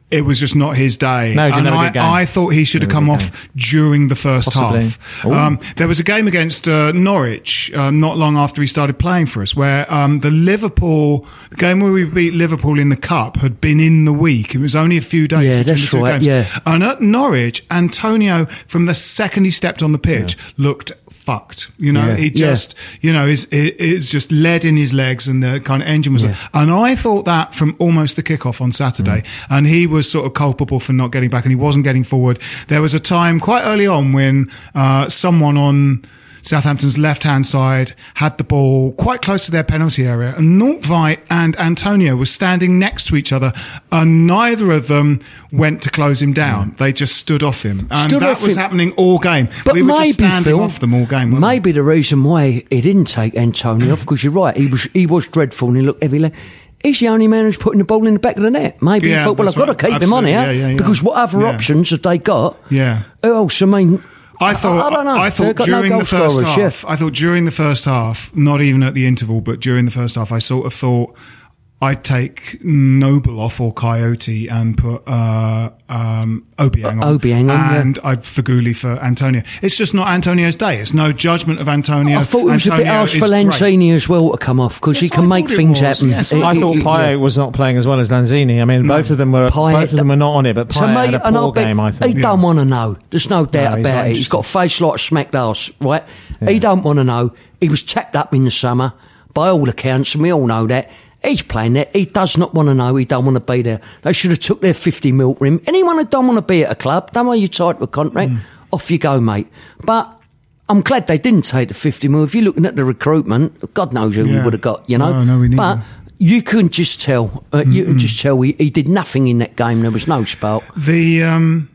S1: it was just not his day.
S2: No,
S1: and I. I thought he should have come off during the first
S2: Possibly.
S1: half. Um, there was a game against uh, Norwich uh, not long after he started playing for us, where um, the Liverpool the game where we beat Liverpool in the cup had been in the week. It was only a few days.
S3: Yeah, that's right,
S1: games.
S3: yeah.
S1: And at Norwich, Antonio, from the second he stepped on the pitch, looked fucked. You know,
S3: Yeah.
S1: he
S3: Yeah.
S1: just, you know, is is just lead in his legs, and the kind of engine was. And I thought that from almost the kickoff on Saturday, and he was sort of culpable for not getting back, and he wasn't getting forward. There was a time quite early on when uh, someone on. Southampton's left-hand side had the ball quite close to their penalty area, and Nordtveit and Antonio were standing next to each other, and neither of them went to close him down. Hmm. They just stood off him, and
S3: Stood
S1: that
S3: off
S1: was
S3: him.
S1: happening all game.
S3: But
S1: we were
S3: maybe,
S1: just standing
S3: Phil,
S1: off them all game. weren't we?
S3: Maybe the reason why he didn't take Antonio off, because you're right, he was he was dreadful and he looked heavy. He's the only man who's putting the ball in the back of the net. Maybe
S1: Yeah,
S3: he thought, well, I've
S1: that's
S3: got to
S1: right.
S3: keep him on
S1: Absolutely.
S3: here
S1: Yeah, yeah,
S3: because what other options have they got?
S1: Yeah.
S3: Who else? I mean,
S1: I thought.
S3: I, don't know.
S1: I thought
S3: got no
S1: during the first half.
S3: yeah.
S1: I thought during the first half, not even at the interval, but during the first half, I sort of thought I'd take Noble off or Kouyaté and put uh, um, Obiang on,
S3: Obiang on, yeah.
S1: and I'd Feghouli for Antonio. It's just not Antonio's day. It's no judgment of Antonio.
S3: I thought it was a bit
S1: Antonio
S3: harsh
S1: is
S3: for
S1: great.
S3: Lanzini as well to come off because he can
S1: I
S3: make things happen.
S1: Yes,
S3: He-
S2: I
S3: he-
S2: thought
S3: he-
S2: Payet was not playing as well as Lanzini. I mean, both of them were
S3: Payet-
S2: both of them were not on it, but
S3: To
S2: Payet
S3: me,
S2: had a
S3: and
S2: poor
S3: I bet
S2: game. I
S3: he
S2: think.
S3: don't want to know. There's no doubt
S2: he's
S3: about it. He's got a face like a smacked arse, right? He don't want to know. He was tapped up in the summer, by all accounts, and we all know that. He's playing there. He does not want to know. He don't want to be there. They should have took their 50 mil for him. Anyone who don't want to be at a club, don't want you tied to a contract,
S2: Hmm.
S3: off you go, mate. But I'm glad they didn't take the 50 mil. If you're looking at the recruitment, God knows who we would have got, you know.
S1: No, no, we need
S3: but you couldn't just tell. Uh, you can just tell he, he did nothing in that game. There was no spark.
S1: The um,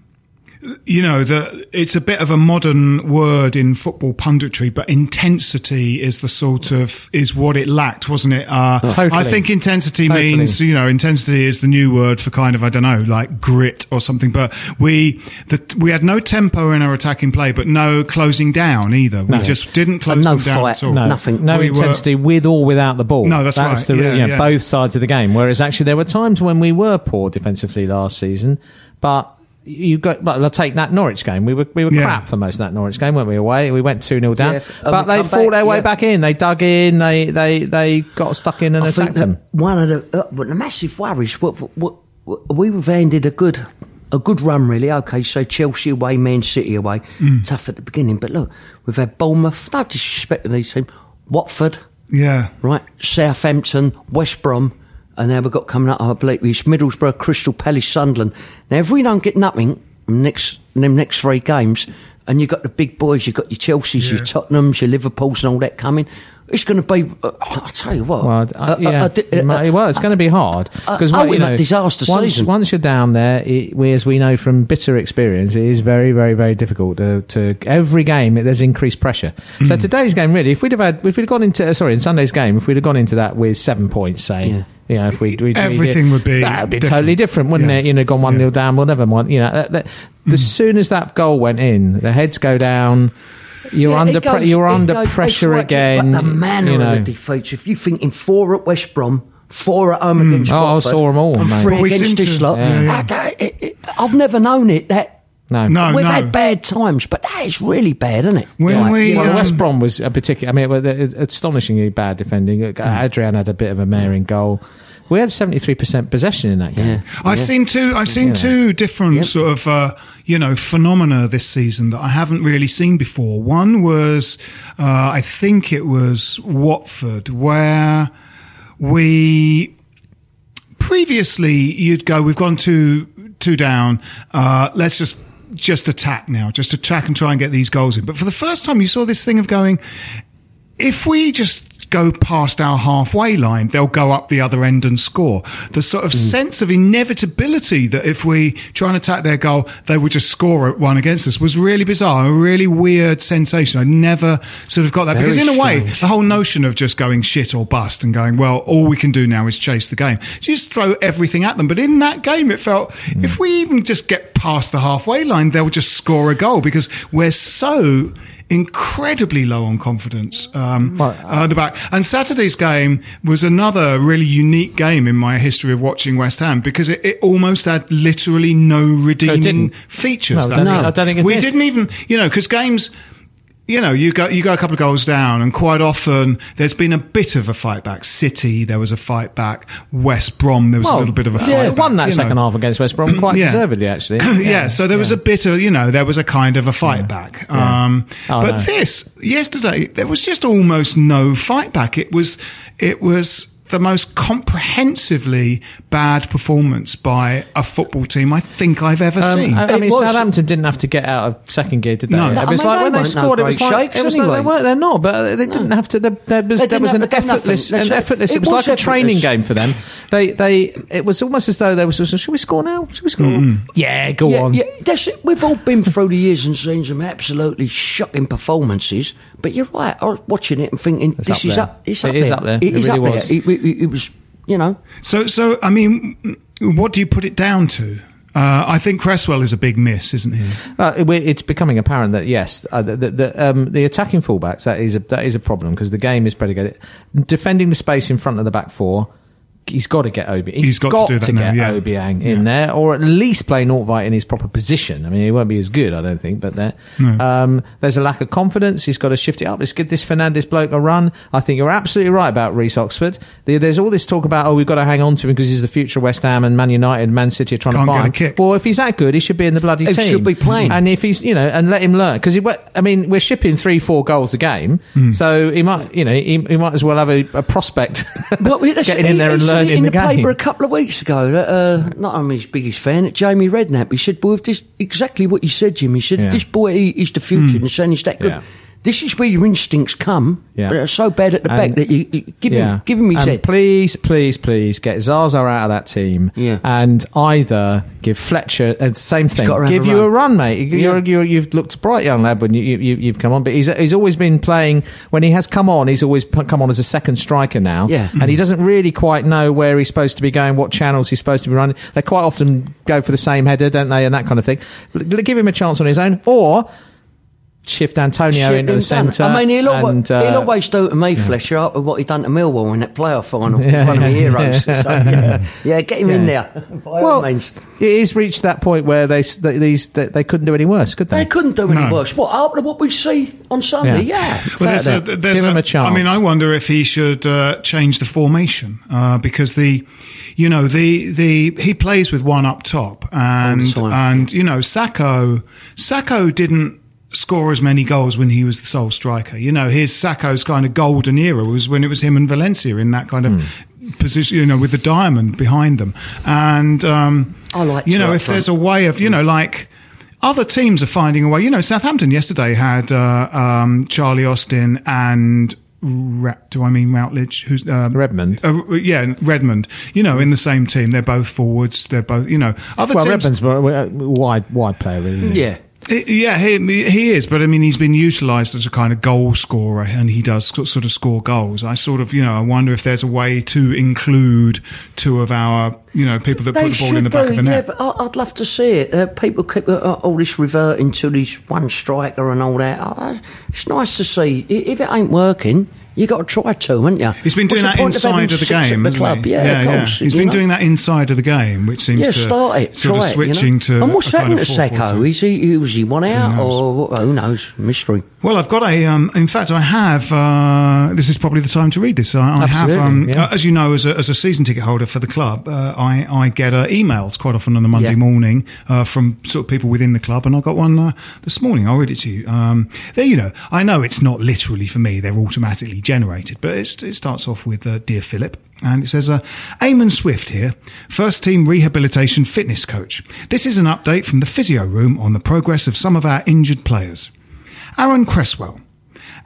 S1: you know, the it's a bit of a modern word in football punditry, but intensity is the sort of is what it lacked, wasn't it? Uh,
S2: Totally.
S1: I think intensity
S2: Totally.
S1: means you know intensity is the new word for kind of I don't know like grit or something. But we the, we had no tempo in our attacking play, but no closing down either. We
S2: No.
S1: just didn't close
S3: And no
S1: them down
S3: fight.
S1: at all.
S2: No,
S3: Nothing.
S2: No
S1: We were-
S2: intensity with or without the ball.
S1: No, that's right.
S2: The,
S1: Yeah,
S2: you know,
S1: yeah.
S2: both sides of the game. Whereas actually there were times when we were poor defensively last season, but you got. But I'll take that Norwich game. We were we were
S1: Yeah.
S2: crap for most of that Norwich game, weren't we? Away, we went two 0 down,
S3: Yeah,
S2: but they fought
S3: back,
S2: their way
S3: yeah.
S2: back in. They dug in. They they they got stuck in and
S3: I
S2: attacked them.
S3: one of the uh, but the massive worries. What, what, what, we've ended a good a good run, really. Okay, so Chelsea away, Man City away,
S1: Mm.
S3: tough at the beginning, but look, we've had Bournemouth. No disrespect to these teams. Watford,
S1: Yeah.
S3: right? Southampton, West Brom, and now we've got coming up. I believe it's Middlesbrough, Crystal Palace, Sunderland. Now, if we don't get nothing next in them next three games, and you've got the big boys, you've got your Chelseas, your Tottenhams, your Liverpools, and all that coming. It's going to be. Uh, I'll tell you what.
S2: Well, uh, yeah, it might- well, it's going to be hard because
S3: uh,
S2: what,
S3: oh,
S2: you know,
S3: disaster
S2: once,
S3: season.
S2: Once you're down there, it, we, as we know from bitter experience, it is very, very, very difficult to, to every game. There's increased pressure.
S3: Hmm.
S2: So today's game, really, if we'd have had, if we'd have gone into, uh, sorry, in Sunday's game, if we'd have gone into that with seven points, say.
S3: Yeah.
S2: You know, if we, we
S1: Everything would be
S2: that would be
S1: different.
S2: totally different, wouldn't
S1: Yeah.
S2: it? You know, gone one
S1: Yeah.
S2: 0 down, well, never mind. You know, that, that,
S3: Hmm.
S2: as soon as that goal went in, the heads go down. You're
S3: Yeah,
S2: under
S3: it
S2: pre-
S3: goes-
S2: you're under
S3: goes-
S2: pressure
S3: right,
S2: again.
S3: But the manner
S2: you know.
S3: of the defeats, if you're thinking four at West Brom, four at home against
S2: Oh, I
S3: Watford,
S2: saw 'em all,
S3: and
S2: mate.
S3: three
S1: Well, we
S3: against
S1: seem
S3: this
S1: to-
S3: lot,
S1: yeah, yeah.
S3: I don't- it- it- I've never known it that.
S2: no,
S1: No,
S3: We've
S1: no.
S3: had bad times, but that is really bad, isn't it?
S1: When
S2: Yeah.
S1: we
S2: well,
S1: um,
S2: West Brom was a particular. I mean, it, it, astonishingly bad defending. Uh, Adrian had a bit of a mare in goal. We had seventy three percent possession in that game.
S1: I've seen two. I've seen two different sort of uh, you know phenomena this season that I haven't really seen before. One was, uh, I think it was Watford, where we previously you'd go. We've gone two two down. Uh, let's just just attack now. Just attack and try and get these goals in. But for the first time, you saw this thing of going if we just go past our halfway line, they'll go up the other end and score. The sort of hmm. sense of inevitability that if we try and attack their goal, they would just score at one against us was really bizarre, a really weird sensation. I never sort of got that
S3: Very
S1: because in a way,
S3: strange.
S1: the whole notion of just going shit or bust and going, well, all we can do now is chase the game. So just throw everything at them. But in that game, it felt hmm. if we even just get past the halfway line, they'll just score a goal because we're so incredibly low on confidence um, uh, at the back. And Saturday's game was another really unique game in my history of watching West Ham because it, it almost had literally no redeeming
S2: didn't.
S1: features.
S2: No, I
S1: that
S2: don't
S1: game.
S2: think- I don't think it
S1: we
S2: did.
S1: didn't even, you know, because games. You know, you go you go a couple of goals down, and quite often there's been a bit of a fight back. City, there was a fight back. West Brom, there was a little bit of a fight
S2: yeah,
S1: back.
S2: won that
S1: you know.
S2: second half against West Brom quite
S1: Yeah.
S2: deservedly, actually. [clears throat]
S1: yeah, so there was a bit of, you know, there was a kind of a fight back. Um,
S2: Oh,
S1: but
S2: no.
S1: this, yesterday, there was just almost no fight back. It was, it was the most comprehensively bad performance by a football team I think I've ever
S2: Um,
S1: seen.
S2: I, I mean,
S3: was-
S2: Southampton didn't have to get out of second gear, did they?
S1: No.
S2: It
S1: No,
S2: was
S3: I mean,
S2: like
S3: they
S2: when they
S3: weren't no
S2: scored, it was like
S3: shakes
S2: it was like they
S3: anyway.
S2: weren't. They're not, but they didn't have to. There, there was there was
S3: have
S2: an
S3: to do nothing.
S2: effortless, an
S3: right.
S2: effortless. It,
S3: It
S2: was,
S3: was
S2: like a training game for them. They they it was almost as though they was. Should we score now? Should we score?
S1: Mm-hmm.
S2: Yeah, go
S3: yeah,
S2: on.
S3: yeah, that's. We've all been through the years and seen some absolutely shocking performances. But you're right. I was watching it and thinking,
S2: It's
S3: this
S2: up
S3: is
S2: there.
S3: up. It's
S2: It
S3: up
S2: is
S3: there.
S2: up there.
S3: It
S2: It
S3: is
S2: really
S3: up
S2: was.
S3: there. It, it- it was, you know.
S1: So, so I mean, what do you put it down to? Uh, I think Cresswell is a big miss, isn't he?
S2: Uh, it's becoming apparent that yes, uh, the, the, the, um, the attacking fullbacks that is a, that is a problem because the game is predicated defending the space in front of the back four. He's got to get Obi.
S1: He's got to do that now,
S2: get
S1: yeah.
S2: Obiang in there, or at least play Nordtveit in his proper position. I mean, he won't be as good, I don't think, but there. Um, there's a lack of confidence. He's got to shift it up. Let's give this Fernandes bloke a run. I think you're absolutely right about Reece Oxford. There- There's all this talk about oh, we've got to hang on to him because he's the future of West Ham and Man United, and Man City are trying
S1: Can't
S2: to buy
S1: get a
S2: him.
S1: kick.
S2: Well, if he's that good, he should be in the bloody
S3: He
S2: team.
S3: should be playing.
S2: And if he's, you know, and let him learn because I mean, we're shipping three, four goals a game,
S1: Hmm.
S2: so he might, you know, he, he might as well have a, a prospect
S3: Well, [laughs] that's-
S2: getting in there
S3: he-
S2: and
S3: he said it
S2: learning
S3: in
S2: the,
S3: the, paper a couple of weeks ago. That, uh, not I'm his biggest fan. Jamie Redknapp. He said, "Boy, if this exactly what you said, Jim. He said,
S2: Yeah.
S3: this boy he, is the future, and saying he's that good."
S2: Yeah.
S3: This is where your instincts come.
S2: Yeah.
S3: But they're so bad at the back that you, you give him, give him his
S2: and
S3: head.
S2: Please, please, please get Zaza out of that team.
S3: Yeah.
S2: And either give Fletcher uh, same thing. Give
S3: a
S2: you
S3: run.
S2: a run, mate. You- You're,
S3: Yeah.
S2: you're, you've looked a bright young lad when you, you, you- you've come on, but he's he's always been playing. When he has come on, he's always come on as a second striker now.
S3: Yeah.
S2: And he doesn't really quite know where he's supposed to be going, what channels he's supposed to be running. They quite often go for the same header, don't they, and that kind of thing. Give him a chance on his own, or shift Antonio
S3: Shit
S2: into the centre.
S3: I mean, he'll, always,
S2: and, uh,
S3: he'll always do to me, Fletcher, after what he done to Millwall in that playoff final. [laughs]
S2: Yeah,
S3: one of my [laughs]
S2: yeah,
S3: heroes.
S2: yeah.
S3: So, yeah. yeah, get him in there. [laughs] By all
S2: well,
S3: means.
S2: it is reached that point where they they, these they, they couldn't do any worse, could they?
S3: They couldn't do any
S1: No.
S3: worse. What, after what we see on Sunday? Yeah.
S1: Well, there's a,
S2: there.
S1: there's
S2: Give him a chance.
S1: I mean, I wonder if he should uh, change the formation uh, because the, you know, the the he plays with one up top, and and you know, Sakho Sakho didn't score as many goals when he was the sole striker. You know, his Sakho's kind of golden era was when it was him and Valencia in that kind of.
S2: Hmm.
S1: Position, you know, with the diamond behind them, and um,
S3: I like
S1: you know,
S3: up
S1: if there's a way of, you know, like other teams are finding a way. You know, Southampton yesterday had uh, um, Charlie Austin and do I mean Routledge? Who's uh,
S2: Redmond.
S1: Uh, yeah, Redmond. You know, in the same team, they're both forwards. They're both, you know, other
S2: well,
S1: teams.
S2: Redmond's more- a wide wide player, really.
S3: Yeah.
S1: Yeah, he, he is, but I mean, he's been utilised as a kind of goal scorer, and he does sort of score goals. I sort of, you know, I wonder if there's a way to include two of our, you know, people that
S3: They
S1: put the ball in the back
S3: do,
S1: of the
S3: yeah,
S1: net.
S3: but I- I'd love to see it. Uh, people keep uh, uh, all this reverting to this one striker and all that. Uh, it's nice to see. If it ain't working, you got to try to, haven't you?
S1: He's been doing
S3: the
S1: that
S3: of
S1: inside of the game,
S3: the
S1: hasn't
S3: club?
S1: he?
S3: Yeah, of course.
S1: He's been
S3: know?
S1: doing that inside of the game, which seems
S3: Yeah,
S1: to
S3: start it.
S1: sort
S3: try
S1: of
S3: it, you know?
S1: switching to.
S3: And what's happened to
S1: 4-4-2.
S3: Is he was he one out
S1: knows?
S3: or who knows? Mystery.
S1: Well, I've got a. Um, in fact, I have. Uh, this is probably the time to read this. I, I have, um,
S2: yeah.
S1: uh, as you know, as a, as a season ticket holder for the club, uh, I, I get uh, emails quite often on a Monday
S3: Yeah.
S1: morning uh, from sort of people within the club, and I got one uh, this morning. I'll read it to you. Um, there, you know, I know it's not literally for me; they're automatically generated, but it starts off with uh, "Dear Philip." And it says, uh, Eamon Swift here, first team rehabilitation fitness coach. This is an update from the physio room on the progress of some of our injured players. Aaron Cresswell.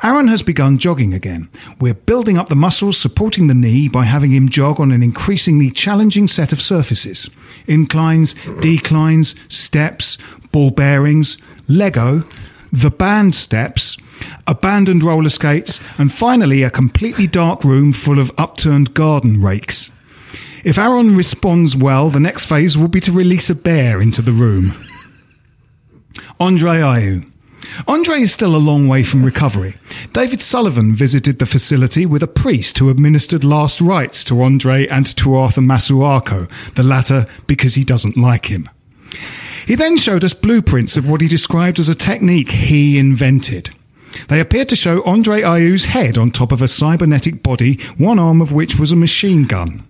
S1: Aaron has begun jogging again. We're building up the muscles supporting the knee by having him jog on an increasingly challenging set of surfaces. Inclines, declines, steps, ball bearings, Lego, the band steps, abandoned roller skates, and finally a completely dark room full of upturned garden rakes. If Aaron responds well, the next phase will be to release a bear into the room. Andre Ayew. Andre is still a long way from recovery. David Sullivan visited the facility with a priest who administered last rites to Andre and to Arthur Masuaku, the latter because he doesn't like him. He then showed us blueprints of what he described as a technique he invented. They appeared to show Andre Ayew's head on top of a cybernetic body, one arm of which was a machine gun.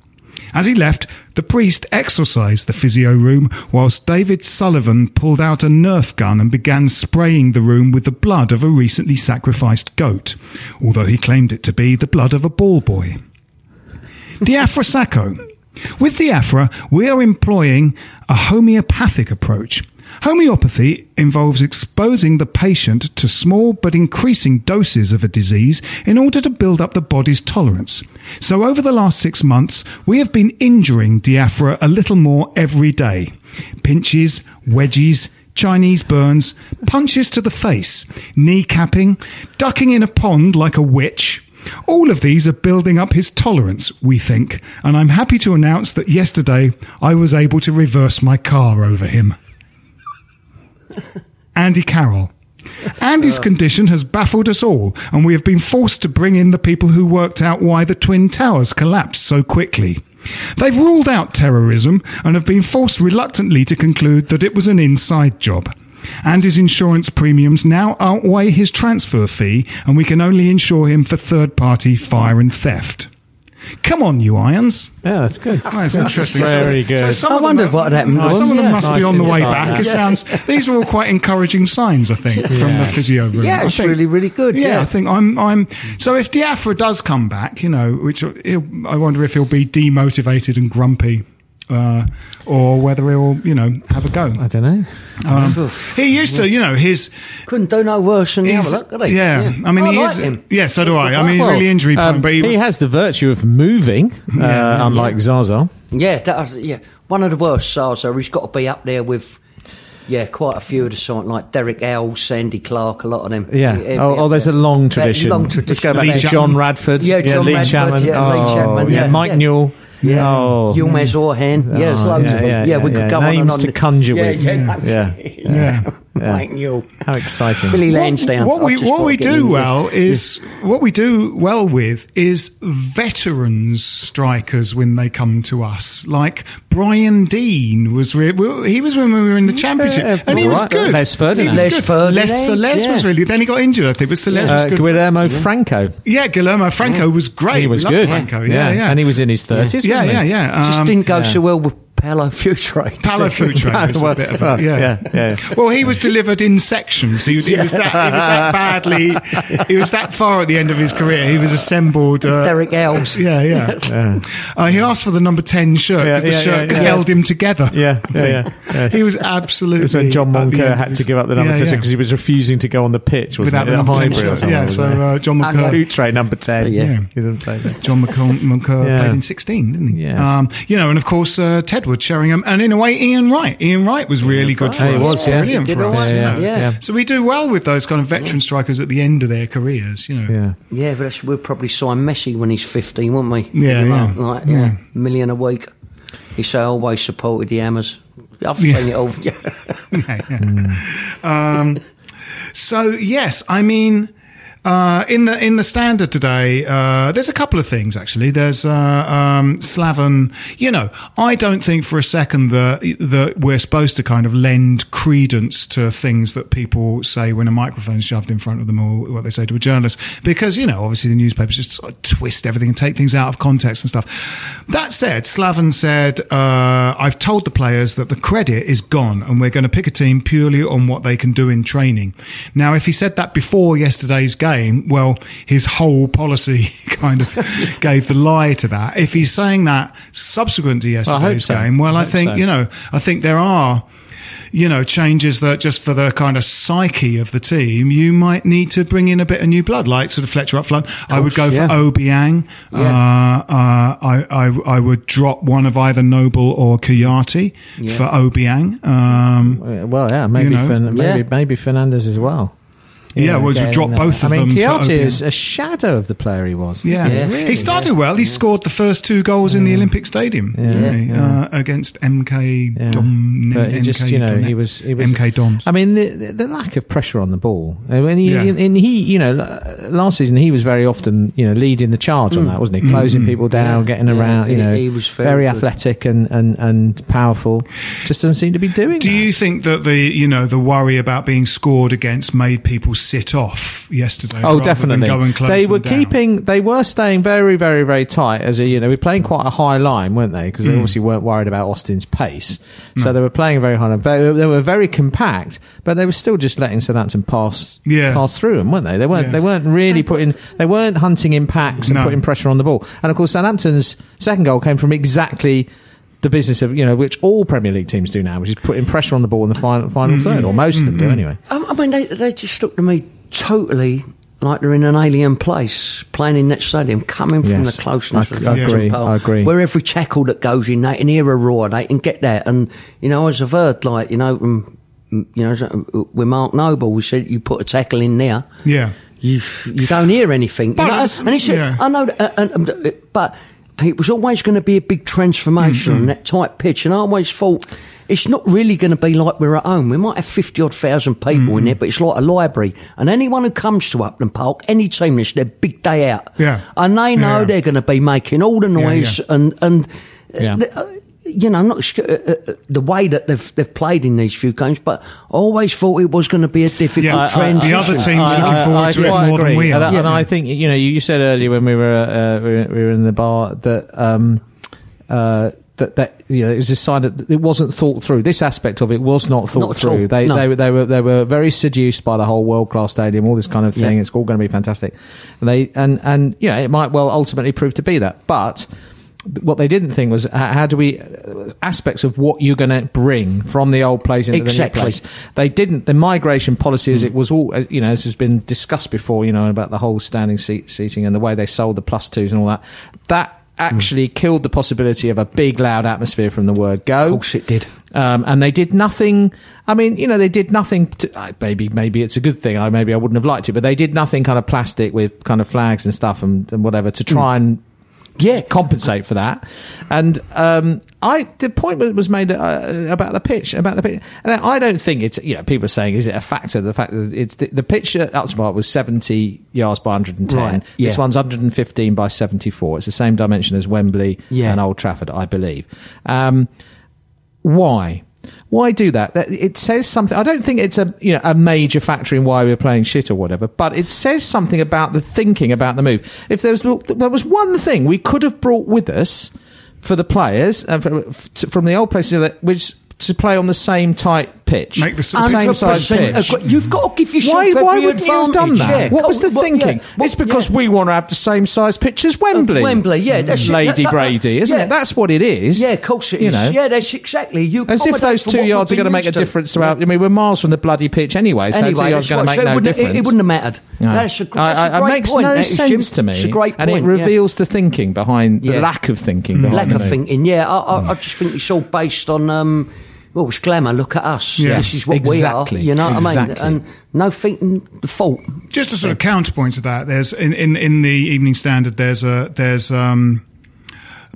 S1: As he left, the priest exorcised the physio room whilst David Sullivan pulled out a Nerf gun and began spraying the room with the blood of a recently sacrificed goat, although he claimed it to be the blood of a ball boy. Diafra Sakho. With Diafra, we are employing a homeopathic approach. Homeopathy involves exposing the patient to small but increasing doses of a disease in order to build up the body's tolerance. So over the last six months, we have been injuring Diafra a little more every day. Pinches, wedgies, Chinese burns, punches to the face, kneecapping, ducking in a pond like a witch, all of these are building up his tolerance, we think, and I'm happy to announce that yesterday I was able to reverse my car over him. Andy Carroll. Andy's uh. condition has baffled us all, and we have been forced to bring in the people who worked out why the Twin Towers collapsed so quickly. They've ruled out terrorism and have been forced reluctantly to conclude that it was an inside job. And his insurance premiums now outweigh his transfer fee, and we can only insure him for third party fire and theft. Come on, you irons.
S2: Yeah, that's good.
S1: Oh, that's interesting.
S2: Very
S1: So-
S2: good.
S1: So
S3: I
S1: of them
S3: wondered what had happened
S1: Some of them
S2: Yeah.
S1: must be
S2: Nice
S1: on the way
S2: insight.
S1: back. It sounds. These are all quite encouraging signs, I think, from the physio room.
S3: Yeah,
S1: I
S3: it's
S1: think-
S3: really, really good, yeah.
S1: I think I'm. I'm. So if Diafra does come back, you know, which he'll, I wonder if he'll be demotivated and grumpy. Uh, or whether he'll, you know, have a go.
S2: I don't know.
S1: Um, he used to, you know, his.
S3: Couldn't do no worse than the
S1: he's-
S3: other look, could he?
S1: yeah, I mean, he
S3: like
S1: is.
S3: him.
S1: Yeah, so do I. I mean,
S2: Well,
S1: really injury prone,
S2: um,
S1: but
S2: he,
S1: he,
S2: has the virtue of moving, uh,
S1: yeah.
S2: unlike Zaza.
S3: Yeah, that was, yeah. One of the worst stars, though. He's got to be up there with, yeah, quite a few of the sort like Derek Owl, Sandy Clark, a lot of them.
S2: Yeah.
S3: He'd
S2: oh, oh, there's
S3: there.
S2: a long
S3: Yeah,
S2: tradition.
S3: long
S2: Let's go
S3: tradition.
S2: back
S1: Lee
S2: to John Radford.
S3: Yeah, John
S2: Lee
S3: Radford,
S2: Chapman.
S3: yeah, Lee
S2: oh,
S3: Chapman,
S2: yeah,
S3: yeah,
S2: Mike
S3: yeah.
S2: Newell.
S3: Yeah,
S2: Oh.
S3: Yilmaz Orhan. Yeah, there's
S2: Oh,
S3: loads
S2: yeah,
S3: of them.
S2: yeah,
S3: Yeah, we
S2: yeah,
S3: could go
S2: yeah.
S3: on and
S2: Names
S3: on.
S2: to conjure
S3: yeah,
S2: with.
S3: Yeah,
S2: Yeah.
S3: Absolutely.
S1: yeah. [laughs]
S2: Yeah.
S3: Mike Newell.
S2: How exciting.
S3: Billy Lansdowne.
S1: What
S3: I
S1: we what we do
S3: in there.
S1: well is what we do well with is veterans strikers when they come to us. Like Brian Deane was re- he was when we were in the championship
S2: Yeah,
S1: and he was
S2: right.
S1: good.
S2: Les Ferdinand.
S1: was
S3: Les. Ferdinand,
S1: Les Celeste
S3: yeah.
S1: was really. Then he got injured, I think, but Celeste was
S2: Uh,
S1: good.
S2: Guillermo Franco.
S1: yeah, Guillermo Franco was great.
S2: He was
S1: Loved
S2: good.
S1: Franco. Yeah, yeah,
S2: And he was in his 30s.
S1: yeah,
S2: wasn't
S1: yeah,
S2: he?
S1: yeah.
S3: Just
S1: Um,
S3: didn't go so well with Paulo Futre.
S1: Paulo Futre was
S2: Well,
S1: a bit of a, yeah.
S2: yeah, yeah.
S1: Well, he was delivered in sections. He, he was that he was that [laughs] badly. He was that far at the end of his career. He was assembled. Uh,
S3: Derek Ells. [laughs]
S1: Yeah, [laughs] yeah. Uh, he asked for the number ten shirt
S2: Yeah,
S1: because the
S2: yeah,
S1: shirt
S2: yeah, yeah.
S1: held him together.
S2: Yeah, yeah, yeah.
S1: He was absolutely.
S2: It was when John Moncur had to give up the number
S1: Yeah,
S2: 10
S1: yeah.
S2: because he was refusing to go on the pitch, wasn't
S1: without
S2: it?
S1: the
S2: A
S1: number 10
S2: hybrid or.
S1: Yeah, so uh, John Moncur.
S2: Futre number 10.
S3: Yeah.
S2: He didn't play that.
S1: John Moncur
S2: Yeah.
S1: played in 16, didn't he?
S2: Yes.
S1: Um, you know, and of course, uh, Tedwood, Sheringham, and in a way, Ian Wright. Ian Wright was really good for
S2: Yeah, he
S1: us.
S2: was, yeah.
S1: Brilliant
S3: He
S1: for us.
S3: right,
S2: yeah,
S3: yeah.
S2: yeah.
S1: So we do well with those kind of veteran strikers at the end of their careers, you know.
S2: Yeah.
S3: Yeah, but that's, we'll probably sign Messi when he's 15, won't we?
S1: Yeah, yeah.
S3: Like, yeah, million a week. He say always supported the Hammers. I've
S1: Yeah.
S3: seen it all. [laughs]
S1: Yeah, yeah. Um, so yes, I mean, uh, in the in the standard today, uh, there's a couple of things actually. There's uh, um, Slaven. You know, I don't think for a second that that we're supposed to kind of lend credence to things that people say when a microphone's shoved in front of them or what they say to a journalist, because you know, obviously the newspapers just sort of twist everything and take things out of context and stuff. That said, Slaven said, uh, "I've told the players that the credit is gone, and we're going to pick a team purely on what they can do in training." Now, if he said that before yesterday's game, well, his whole policy [laughs] kind of gave the lie to that. If he's saying that subsequent to yesterday's
S2: so.
S1: game, well,
S2: I
S1: I, think
S2: so.
S1: you know, I think there are. You know, changes that just for the kind of psyche of the team, you might need to bring in a bit of new blood, like sort of Fletcher up front. I would go
S3: yeah.
S1: for Obiang. Uh, uh, I, I, I would drop one of either Noble or Kouyaté for Obiang. Um,
S2: Well, yeah, maybe,
S1: You know,
S2: Fern- maybe,
S3: yeah.
S2: maybe Fernandes as well.
S1: Yeah, well, to
S2: getting,
S1: drop
S2: uh,
S1: both of them.
S2: I mean,
S1: them for
S2: is a shadow of the player he was.
S1: Yeah.
S2: isn't he?
S1: he started well. He scored the first two goals in the Olympic Stadium didn't he? Uh, against MK
S2: Yeah.
S1: Dom.
S2: But
S1: MK
S2: just, you know, he was, he was
S1: MK Dons.
S2: I mean, the, the, the lack of pressure on the ball. I mean, he,
S1: Yeah.
S2: and he, you know, last season he was very often, you know, leading the charge on that, wasn't he? Closing people down, getting
S3: Yeah,
S2: around. You
S3: he-
S2: know,
S3: he was very good.
S2: athletic and, and, and powerful. Just doesn't seem to be doing.
S1: Do
S2: that.
S1: you think that the you know the worry about being scored against made people sit off yesterday?
S2: Oh, definitely.
S1: Than go and close
S2: they
S1: them
S2: were
S1: down?
S2: keeping. They were staying very, very, very tight. As a you know, we're playing quite a high line, weren't they? Because they mm. obviously weren't worried about Austin's pace, so they were playing very high line. They were, they were very compact, but they were still just letting Southampton pass
S1: Yeah.
S2: pass through them, weren't they? They weren't.
S1: Yeah.
S2: They weren't really putting. They weren't hunting in packs and
S1: No.
S2: putting pressure on the ball. And of course, Southampton's second goal came from exactly. The business of you know, which all Premier League teams do now, which is putting pressure on the ball in the final, final
S1: Mm-hmm.
S2: third, or most of them do anyway.
S3: Um, I mean, they, they just look to me totally like they're in an alien place, playing in that stadium, coming from
S2: Yes.
S3: the closeness
S2: I-
S3: of
S2: I
S3: Vauxhall
S2: agree,
S3: Park,
S2: I agree.
S3: Where every tackle that goes in, they can hear a roar, they can get that. And, you know, as I've heard, like, you know, um, you know, so- with Mark Noble, we said you put a tackle in there.
S1: Yeah.
S3: You, you don't hear anything.
S1: But
S3: you know?
S1: it's-
S3: And it's,
S1: yeah.
S3: I know, that, uh, and, um, but it was always going to be a big transformation
S1: Mm-hmm.
S3: on that tight pitch. And I always thought, it's not really going to be like we're at home. We might have 50 odd thousand people
S1: Mm-hmm.
S3: in there, but it's like a library. And anyone who comes to Upton Park, any team, it's their big day out.
S1: Yeah.
S3: And they know
S1: Yeah.
S3: they're going to be making all the noise
S1: yeah.
S3: and, and, uh,
S2: Yeah.
S3: uh, you know, not sc- uh, uh, uh, the way that they've they've played in these few games, but I always thought it was going to be a difficult
S1: Yeah, I- I-
S3: transition.
S1: the other teams
S3: you
S1: looking
S3: know?
S1: forward to it
S2: quite
S1: more than we are.
S2: And, I- and I think you know, you, you said earlier when we were uh, we, were, in the bar that um, uh, that that you know it was decided that it wasn't thought through. This aspect of it was not thought
S3: Not
S2: through. They,
S3: No.
S2: they were they were they were very seduced by the whole world class stadium, all this kind of thing.
S3: Yeah.
S2: It's all going to be fantastic. And they and and you know it might well ultimately prove to be that, but. What they didn't think was how do we uh, aspects of what you're going to bring from the old place into
S3: Exactly.
S2: the new place. They didn't. The migration policy, as it was all, you know, as has been discussed before, you know, about the whole standing seat seating and the way they sold the plus twos and all that. That actually killed the possibility of a big, loud atmosphere from the word go.
S3: Of course it did.
S2: Um, and they did nothing. I mean, you know, they did nothing. To, uh, maybe, maybe it's a good thing. I maybe I wouldn't have liked it, but they did nothing kind of plastic with kind of flags and stuff and, and whatever to try and
S3: Yeah.
S2: compensate for that. And um, I, the point was, was made uh, about the pitch, about the pitch, and I don't think it's. You know, people are saying, is it a factor? The fact that it's the, the pitch at Park was seventy yards by 110.
S3: Right,
S2: This one's 115 by 74. It's the same dimension as Wembley
S3: Yeah.
S2: and Old Trafford, I believe. Um, why? Why do that? It says something. I don't think it's a you know a major factor in why we're playing shit or whatever, but it says something about the thinking about the move. If there was there was one thing we could have brought with us for the players uh, from the old places, which to play on the same tight pitch,
S1: Make the s-
S2: same
S3: Hundred
S2: size
S3: percent
S2: pitch.
S3: agree. You've got to give yourself
S2: Why,
S3: every
S2: why wouldn't you have done that?
S3: Yeah,
S2: what was the
S3: well,
S2: thinking?
S3: yeah, well,
S2: it's because
S3: yeah.
S2: we want to have the same size pitch as Wembley.
S3: Wembley, yeah, that's it.
S2: Lady
S3: That- that-
S2: Brady, isn't
S3: yeah.
S2: it? That's what it is.
S3: Yeah, of course it is.
S2: You know,
S3: yeah, that's exactly. You
S2: as if those two yards are going to make a
S3: used to.
S2: difference throughout. I mean, we're miles from the bloody pitch anyway, so two yards
S3: that's
S2: going to make
S3: it
S2: no
S3: wouldn't-
S2: difference.
S3: It, wouldn't have mattered.
S2: No.
S3: That's a, that's
S2: I- I-
S3: a
S2: it makes no sense to me,
S3: It's a great
S2: and it reveals the thinking behind the lack of thinking behind
S3: lack of thinking. Yeah, I, I, I just think it's all based on. Um, Well, it's glamour. Look at us.
S1: Yeah.
S3: This is what
S2: Exactly.
S3: we are. You know what I mean? And no thinking the fault.
S1: Just a sort of counterpoint to that, there's in, in, in the Evening Standard, there's a there's um,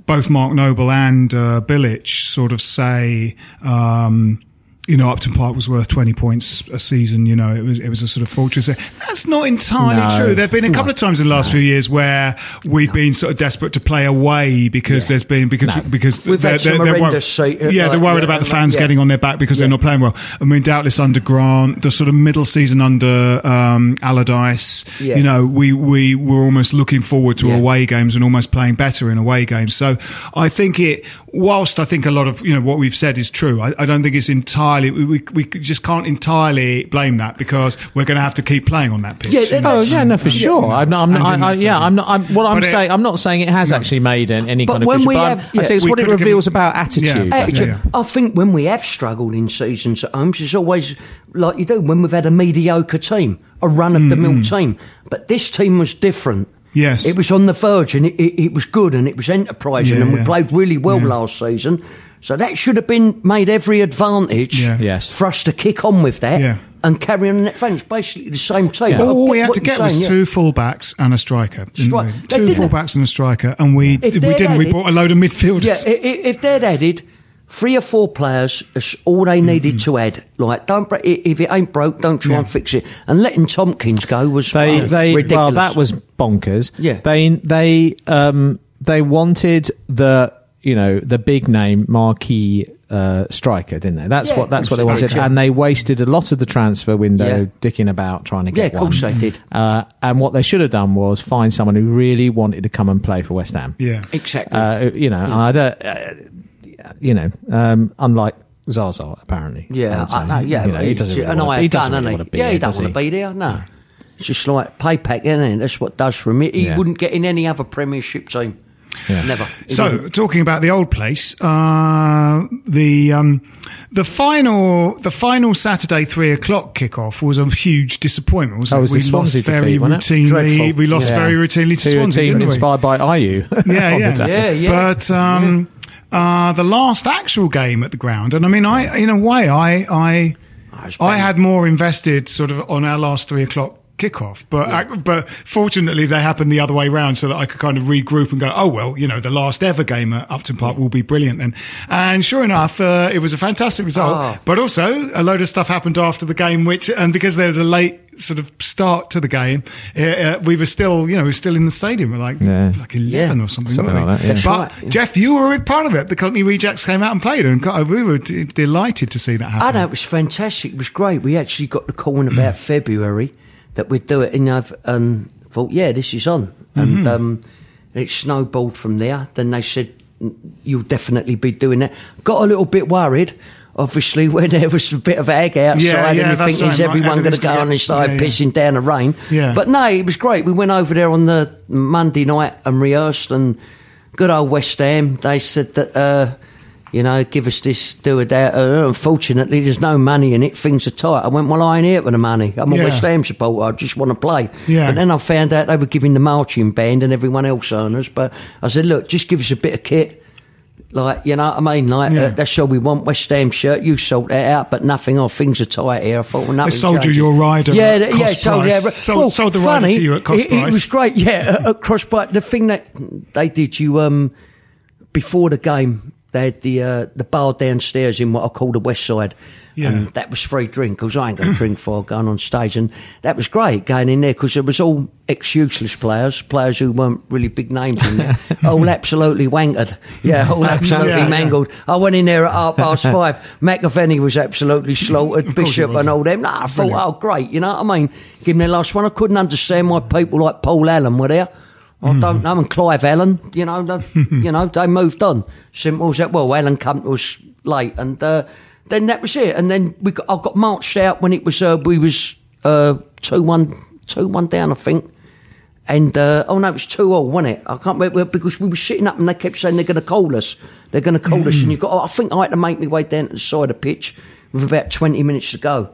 S1: both Mark Noble and uh, Bilic sort of say. Um, you know, Upton Park was worth twenty points a season. You know, it was it was a sort of fortress. That's not entirely
S2: No.
S1: true. There've been a couple of times in the last few years where we've been sort of desperate to play away because there's been because because
S3: We've had some
S1: wor-
S3: horrendous se- uh,
S1: yeah, they're worried
S3: yeah,
S1: about the
S3: uh,
S1: fans
S3: yeah.
S1: getting on their back because they're not playing well. I mean, doubtless under Grant, the sort of middle season under um, Allardyce,
S3: Yeah.
S1: you know, we we were almost looking forward to
S3: Yeah.
S1: away games and almost playing better in away games. So I think it, whilst I think a lot of you know what we've said is true, I, I don't think it's entirely. We, we we just can't entirely blame that because we're going to have to keep playing on that pitch.
S3: Yeah,
S1: you know.
S2: Oh yeah, no, for sure. I'm not. I'm not I, I, yeah. I'm not. I'm, what I'm
S1: But it-
S2: saying, I'm not saying it has actually made an, any
S3: But
S2: kind of.
S3: when
S2: picture,
S3: we
S2: but I'm-
S3: have-
S2: I say it's
S1: We
S2: what it
S1: could've given-
S2: reveals about attitude.
S1: Yeah.
S2: I think.
S1: Yeah.
S3: I think when we have struggled in seasons at homes, it's always like you do when we've had a mediocre team, a run of the mill mm. team. But this team was different.
S1: Yes.
S3: It was on the verge and it, it, it was good and it was enterprising
S1: Yeah,
S3: and we
S1: yeah.
S3: played really well
S1: Yeah.
S3: last season. So that should have been made every advantage
S1: Yeah.
S2: Yes.
S3: for us to kick on with that.
S1: Yeah.
S3: and carry on in that fan. Basically the same team.
S2: Yeah.
S1: All we had to get was
S3: saying, yeah.
S1: two fullbacks and a striker.
S3: Stri-
S1: Two fullbacks and a striker, and we
S3: If
S1: we didn't. We
S3: added-
S1: bought a load of midfielders.
S3: Yeah, i- i- if they'd added three or four players, that's all they needed
S1: Mm-hmm.
S3: to add. Like, don't if it ain't broke, don't try
S1: Yeah.
S3: and fix it. And letting Tomkins go was
S2: They, they,
S3: ridiculous.
S2: well, that was bonkers.
S3: Yeah.
S2: They, they, um, they wanted the, you know, the big name marquee uh, striker, didn't they? That's
S3: Yeah,
S2: what that's what they wanted,
S3: they
S2: and they wasted a lot of the transfer window
S3: Yeah.
S2: dicking about trying to get.
S3: Yeah, of course
S2: one.
S3: they did.
S2: Uh, and what they should have done was find someone who really wanted to come and play for West Ham.
S1: yeah.
S3: exactly.
S2: Uh, you know, and I don't, uh, you know, um, unlike Zaza apparently.
S3: Yeah,
S2: would say.
S3: I know. Yeah,
S2: you know, he doesn't really
S3: and
S2: want to, he
S3: had
S2: doesn't
S3: done,
S2: really want to be
S3: Yeah,
S2: there,
S3: he
S2: doesn't
S3: want to be there. No, it's just like payback, isn't it? That's what does for him. He
S2: Yeah.
S3: wouldn't get in any other Premiership team.
S2: Yeah.
S3: Never. He
S1: So,
S3: wouldn't.
S1: talking about the old place, uh, the um, the final the final Saturday three o'clock kickoff was a huge disappointment. Wasn't
S2: Oh, it
S1: it?
S2: was
S1: we
S2: Swansea
S1: lost very
S2: defeat,
S1: routinely. We lost
S2: Yeah.
S1: very routinely to,
S2: to a
S1: Swansea,
S2: team
S1: didn't we?
S2: inspired by Ayew. [laughs]
S1: Yeah, [laughs] yeah.
S3: Yeah, yeah.
S1: But um, uh, the last actual game at the ground, and I mean, I in a way, I I
S3: it's
S1: I had more invested sort of on our last three o'clock kickoff, but I, but fortunately they happened the other way round, so that I could kind of regroup and go, oh well, you know, the last ever game at Upton Park will be brilliant then. And sure enough, uh, it was a fantastic result.
S3: Oh.
S1: But also a load of stuff happened after the game, which and because there was a late sort of start to the game, uh, uh, we were still, you know, we were still in the stadium, we're like
S2: Yeah.
S1: like eleven
S3: Yeah.
S1: or something,
S2: Something like that, yeah.
S1: But
S3: right, yeah.
S1: Jeff, you were a big part of it. The Cockney Rejects came out and played, and got, we were d- delighted to see that happen.
S3: I know it was fantastic. It was great. We actually got the call in about [clears throat] February that we'd do it, and I've um, thought, yeah, this is on, and um, it snowballed from there. Then they said "Mm, you'll definitely be doing that. Got a little bit worried. Obviously, [laughs] when there was a bit of egg outside,
S1: Yeah,
S3: and
S1: yeah,
S3: you think, is
S1: right,
S3: everyone going to go on and start
S1: yeah.
S3: pissing down the rain?
S1: Yeah.
S3: But no, it was great. We went over there on the Monday night and rehearsed, and good old West Ham. They said that. Uh, you know, give us this, do a that. Uh, unfortunately, there's no money in it. Things are tight. I went, well, I ain't here for the money. I'm a
S1: Yeah.
S3: West Ham supporter. I just want to play.
S1: Yeah.
S3: But then I found out they were giving the marching band and everyone else earners. But I said, look, just give us a bit of kit. Like, you know what I mean? Like,
S1: Yeah.
S3: uh, that's all we want. West Ham shirt. You sort that out, but nothing. Oh, things are tight here. I thought, well, nothing.
S1: sold you your rider
S3: Yeah, yeah,
S1: cost
S3: sold,
S1: price.
S3: yeah.
S1: Sold-
S3: well,
S1: sold the rider to you at cost
S3: it, it was great. Yeah, at, at cross price. The thing that they did, you um, before the game, they had the uh, the bar downstairs in what I call the West Side.
S1: Yeah.
S3: And that was free drink because I ain't going to drink for going on stage. And that was great going in there because it was all ex useless players, players who weren't really big names in there. [laughs] all absolutely wankered. Yeah, all absolutely
S1: Yeah, yeah.
S3: mangled. I went in there at half past [laughs] five. McAvenny was absolutely slaughtered,
S1: Of course he
S3: Bishop and all them. Nah, I thought,
S1: Brilliant.
S3: oh, great. You know what I mean? Give me the last one. I couldn't understand why people like Paul Allen were there. I don't know, and Clive Allen, you know, they, [laughs] you know, they moved on. Simple as that. Well, Allen come to us late, and uh, then that was it. And then we got, I got marched out when it was uh, we was uh, two one two one down, I think. And uh, oh no, it was two all, wasn't it? I can't remember because we were sitting up and they kept saying they're going to call us. They're going to call us, and you got. I think I had to make my way down to the side of the pitch with about twenty minutes to go.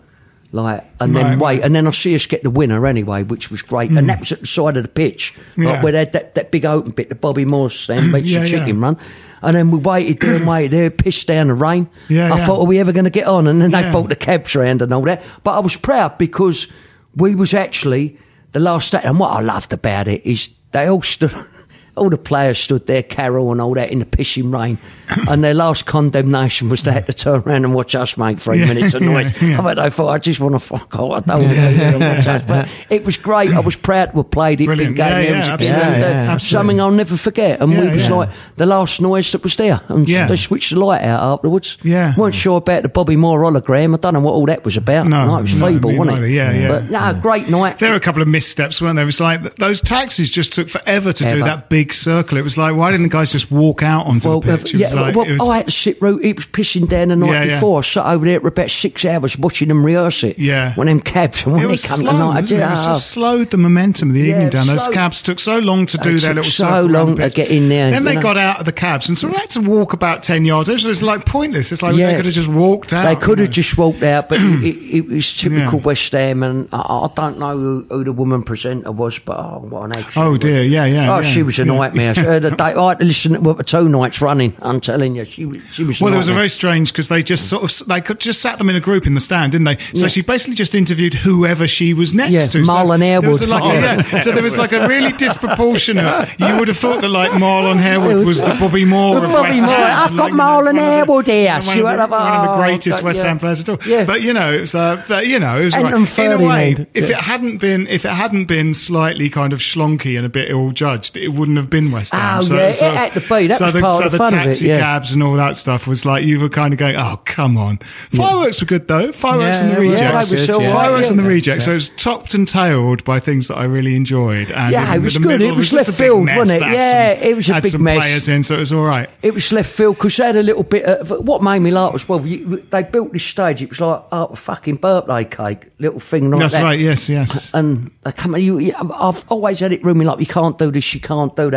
S3: Like and then
S1: Right,
S3: wait,
S1: right.
S3: and then I see us get the winner anyway, which was great. And mm. that was at the side of the pitch, like
S1: Yeah.
S3: where they had that, that big open bit, the Bobby Moore stand, [clears throat] makes
S1: Yeah,
S3: the
S1: yeah.
S3: chicken run. And then we waited there and waited there, pissed down the rain.
S1: Yeah,
S3: I
S1: yeah.
S3: thought, are we ever going to get on? And then they
S1: Yeah.
S3: brought the cabs round and all that. But I was proud because we was actually the last day. And what I loved about it is they all stood, [laughs] all the players stood there, Carroll and all that, in the pissing rain. [coughs] and their last condemnation was they had to turn around and watch us make three
S1: Yeah,
S3: minutes of noise.
S1: yeah.
S3: I mean, I thought, I just want to fuck off. I don't want to and watch us. But it was great. I was proud to have played it,
S1: Brilliant.
S3: big game.
S1: Yeah, yeah,
S3: was
S1: absolutely.
S3: uh,
S2: Yeah, yeah,
S3: something I'll never forget. And we was
S1: yeah.
S3: like the last noise that was there. And
S1: Yeah.
S3: they switched the light out afterwards.
S1: Yeah.
S3: weren't sure about the Bobby Moore hologram. I don't know what all that was about.
S1: No,
S3: it was
S1: no,
S3: feeble, wasn't it?
S1: Yeah, yeah.
S3: But no, great night.
S1: There were a couple of missteps, weren't there? It was like those taxis just took forever to do that big circle. It was like, why didn't the guys just walk out onto
S3: Well,
S1: the
S3: uh,
S1: pitch? It
S3: yeah,
S1: like,
S3: well,
S1: was-
S3: I had to sit route. It was pissing down the night
S1: Yeah, yeah.
S3: before. I sat over there for about six hours watching them rehearse it.
S1: Yeah.
S3: When them cabs, when
S1: it
S3: they come
S1: slow,
S3: tonight, I
S1: wasn't it? It
S3: just,
S1: slowed the momentum of the
S3: Yeah,
S1: evening down. Those
S3: slow-
S1: cabs took so long to do their little
S3: so long to get in there,
S1: Then they
S3: know.
S1: got out of the cabs, and so they had to walk about ten yards. It was like pointless. It's like
S3: Yeah.
S1: they could have just walked out.
S3: They could have just walked out, but [clears throat] it, it, was typical West Ham, and I, I don't know who, who the woman presenter was, but oh, what an egg!
S1: Oh, dear, yeah, yeah,
S3: Oh,
S1: yeah,
S3: she was a nightmare. Uh, the day, I had to listen to her two nights running. I'm telling you, she was. She was.
S1: Well, it was a very strange because they just sort of they could just sat them in a group in the stand, didn't they? So
S3: Yeah.
S1: she basically just interviewed whoever she was next
S3: Yeah,
S1: to.
S3: Marlon
S1: so was Like,
S3: Oh.
S1: yeah. So there was like a really disproportionate. You would have thought that like Marlon Harewood was the Bobby Moore of
S3: Bobby
S1: West
S3: Moore.
S1: Ham.
S3: I've got
S1: Like,
S3: Marlon
S1: one of
S3: Harewood here.
S1: One,
S3: She
S1: of
S3: went
S1: the, one of the
S3: oh,
S1: greatest West. Ham players at all.
S3: Yeah.
S1: But you know, it's, uh, but, you know, it was
S3: And
S1: right. in a way. If it hadn't been, if it hadn't been slightly kind of schlonky and a bit ill judged, it wouldn't have been West ah, Ham.
S3: Oh, yeah, it had to be. That
S1: so
S3: was
S1: the,
S3: part
S1: so
S3: of the
S1: the
S3: fun of it,
S1: taxi
S3: yeah.
S1: cabs and all that stuff was like you were kind of going, oh come on. Fireworks were good though. Fireworks
S2: Yeah,
S1: and the
S2: yeah,
S1: rejects.
S3: so
S1: Fireworks and the
S3: yeah.
S1: rejects. So it was topped and tailed by things that I really enjoyed. And
S3: Yeah,
S1: in
S3: it was
S1: the
S3: good. It was
S1: just
S3: left field,
S1: mess
S3: wasn't it? Yeah,
S1: some-
S3: it was a big
S1: some
S3: mess.
S1: players in, so it was all right.
S3: It was left field because they had a little bit of what made me laugh as well. You, they built this stage. It was like oh, a fucking birthday cake, little thing like
S1: That's
S3: that.
S1: right. Yes, yes.
S3: And they come. You- I've always had it rooming like you can't do this, you can't do that.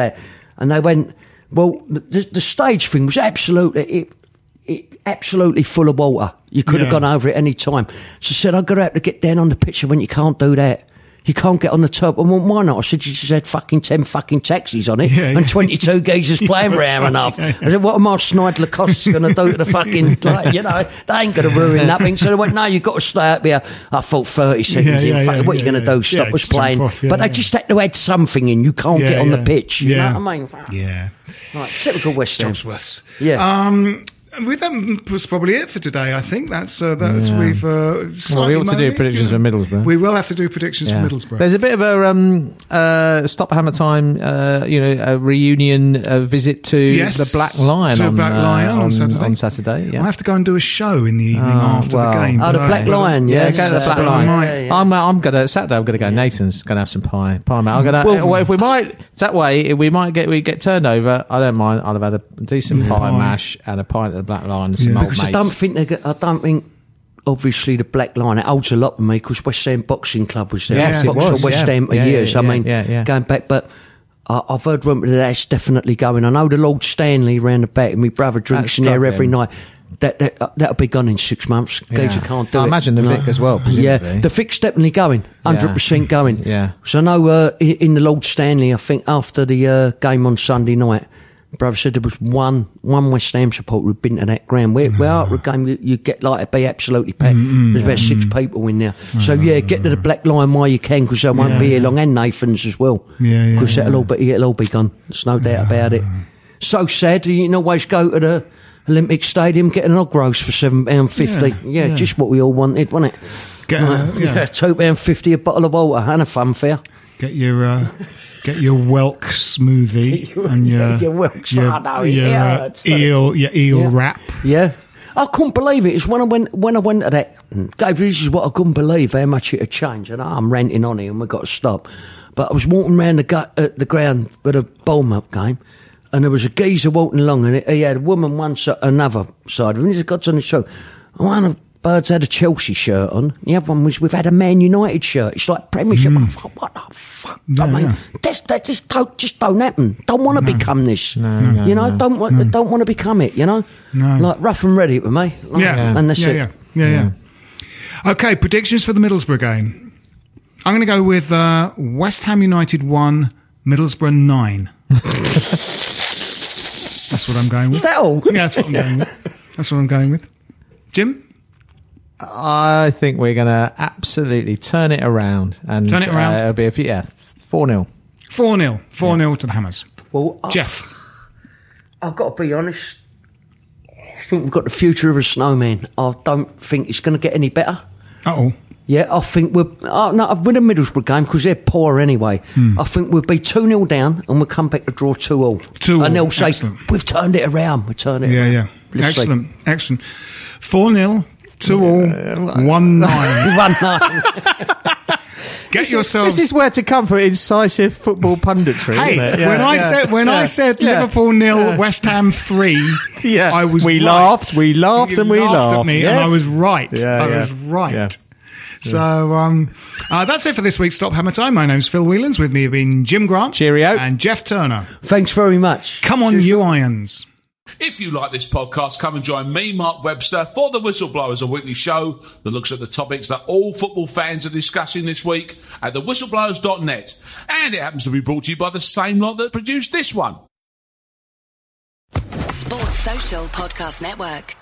S3: And they went, well, the, the stage thing was absolutely, it, it, absolutely full of water. You could have gone over it any time. So I said, I'm going to have to get down on the picture when you can't do that. You can't get on the top. And well, why not? I said, you just had fucking 10 fucking taxis on it
S1: Yeah,
S3: and
S1: yeah.
S3: 22 geezers [laughs] playing
S1: Yeah,
S3: for
S1: that's
S3: hour and a half.
S1: yeah, yeah.
S3: I said, what am I, Snide Lacoste, going to do to the fucking, [laughs] like, you know, they ain't going to ruin nothing. So they went, no, you've got to stay up here. I thought 30 seconds in. Fuck, what are you going to do? Stop us playing.
S1: off,
S3: but they just had to add something in. You can't get on the pitch. You
S1: Yeah.
S3: know what I mean?
S1: Yeah.
S3: Right, typical West Ham.
S1: Jobsworths.
S3: Yeah.
S1: Um, with that was probably it for today. I think that's uh, that's
S2: Yeah.
S1: we've. Uh,
S2: Well, we
S1: slightly
S2: ought to do predictions
S1: you know.
S2: for Middlesbrough.
S1: We will have to do predictions
S2: Yeah.
S1: for Middlesbrough.
S2: There's a bit of a um, uh, stop hammer time, uh, you know, a reunion a visit to
S1: Yes,
S2: the Black Lion
S1: to
S2: on,
S1: Black
S2: uh,
S1: Lion on
S2: on
S1: Saturday.
S2: On Saturday, yeah.
S1: I have to go and do a show in the evening
S2: Oh,
S1: after
S2: well.
S1: the game.
S3: Oh, the Black
S1: I-
S3: Lion,
S2: Yeah,
S3: yes.
S2: go to the
S3: uh,
S2: Black Lion.
S3: yeah, yeah.
S2: I'm, uh, I'm gonna Saturday. I'm gonna go. Nathan's gonna have some pie, pie mate. I'm gonna.
S3: Well-
S2: Well, if we might that way, if we might get we get turned over. I don't mind. I'll have had a decent pie
S1: pie.
S2: mash and a pint of the Black Lion and some
S1: Yeah.
S2: old
S3: Because I don't think they get, I don't think. Obviously, the Black Lion it holds a lot with me because West Ham Boxing Club was there.
S2: Yes,
S3: I
S2: it
S3: boxed
S2: was,
S3: for West
S2: yeah.
S3: Ham for
S2: Yeah,
S3: years.
S2: yeah,
S3: I mean,
S2: yeah, yeah.
S3: going back, but I, I've heard rumour that that's definitely going. I know the Lord Stanley round the back, and my brother drinks
S2: That's
S3: in there every
S2: struggling.
S3: night. That, that uh, that'll be gone in six months.
S2: Yeah.
S3: Geezer can't do
S2: I
S3: it.
S2: imagine the
S3: you know.
S2: Vic as well,
S3: Yeah,
S2: presumably.
S3: the Vic's definitely going, hundred percent going.
S2: Yeah.
S3: So I know uh, in, in the Lord Stanley, I think after the uh, game on Sunday night, brother said there was one one West Ham supporter who'd been to that ground. Where, where after a game you, you get like to be absolutely packed. Mm-hmm. There's about six mm-hmm. people in there. Mm-hmm. So yeah, get to the Black Lion while you can because they won't
S1: Yeah,
S3: be here
S1: yeah.
S3: long, and Nathan's as well.
S1: Yeah, yeah,
S3: Because it'll
S1: yeah.
S3: all be it'll all be gone. There's no doubt about it. So sad. You can always go to the. Olympic Stadium, get an og roast for seven pound fifty.
S1: Yeah,
S3: Yeah,
S1: yeah.
S3: just what we all wanted, wasn't it?
S1: Get, uh,
S3: Right,
S1: yeah.
S3: yeah, [laughs] two pound fifty a bottle of water and a funfair.
S1: Get your uh, get your whelk smoothie and your [laughs]
S3: Your
S1: your,
S3: I
S1: your, uh,
S3: it?
S1: eel your eel
S3: Yeah.
S1: wrap.
S3: Yeah. I couldn't believe it. It's when I went when I went to that. Dave, this is what I couldn't believe how much it had changed. And I'm ranting on here, and we got to stop. But I was walking around the gu- uh, the ground with a Bournemouth game, and there was a geezer walking along, and he had a woman one side, another side of him. He just got on the show. One of the birds had a Chelsea shirt on. The other one was we've had a Man United shirt. It's like Premiership. I thought, what the fuck?
S1: Yeah,
S3: I mean,
S1: yeah.
S3: this, that just don't just don't happen. Don't want to become this.
S2: no,
S3: you know,
S2: no.
S3: don't want don't want to become it. You know,
S1: No.
S3: like rough and ready with me. Like,
S1: Yeah,
S3: and that's
S1: yeah,
S3: it.
S1: yeah, yeah, yeah. Okay, predictions for the Middlesbrough game. I'm going to go with uh, West Ham United one, Middlesbrough nine. [laughs] that's what I'm going with.
S3: Is that all?
S1: Yeah, that's what I'm going with. [laughs] That's what I'm going with. Jim,
S2: I think we're going to absolutely turn it around and
S1: Turn it around?
S2: Uh, it'll be a few, yeah, four 0
S1: four 0 four 0 to the Hammers.
S3: Well, I,
S1: Jeff,
S3: I've got to be honest. I think we've got the future of a snowman. I don't think it's going to get any better.
S1: oh,
S3: Yeah, I think we're. Oh, no, I've win a Middlesbrough game because they're poor anyway. I think we'll be 2 0 down and we'll come back to draw 2 all.
S1: 2-all,
S3: And they'll say,
S1: excellent.
S3: We've turned it around. We've turned it
S1: yeah,
S3: around.
S1: yeah,
S3: Let's see.
S1: excellent, excellent. Four 0 two all, one nine. [laughs]
S3: One nine.
S1: Get yourselves.
S2: This is where to come for incisive football punditry,
S1: Hey,
S2: isn't it? Yeah,
S1: when I
S2: yeah,
S1: said when I said
S2: yeah.
S1: Liverpool nil, West Ham three, [laughs]
S2: Yeah.
S1: I was
S2: We
S1: right.
S2: laughed, we laughed
S1: You
S2: and we
S1: at
S2: laughed,
S1: me,
S2: yeah.
S1: and I was right.
S2: Yeah,
S1: I
S2: yeah.
S1: was right.
S2: Yeah.
S1: So um, uh, that's it for this week's Stop Hammer Time. My name's Phil Whelans. With me have been Jim Grant,
S2: Cheerio.
S1: and Jeff Turner.
S3: Thanks very much.
S1: Come on, you irons.
S4: If you like this podcast, come and join me, Mark Webster, for The Whistleblowers, a weekly show that looks at the topics that all football fans are discussing this week at thewhistleblowers.net. And it happens to be brought to you by the same lot that produced this one.
S5: Sports Social Podcast Network.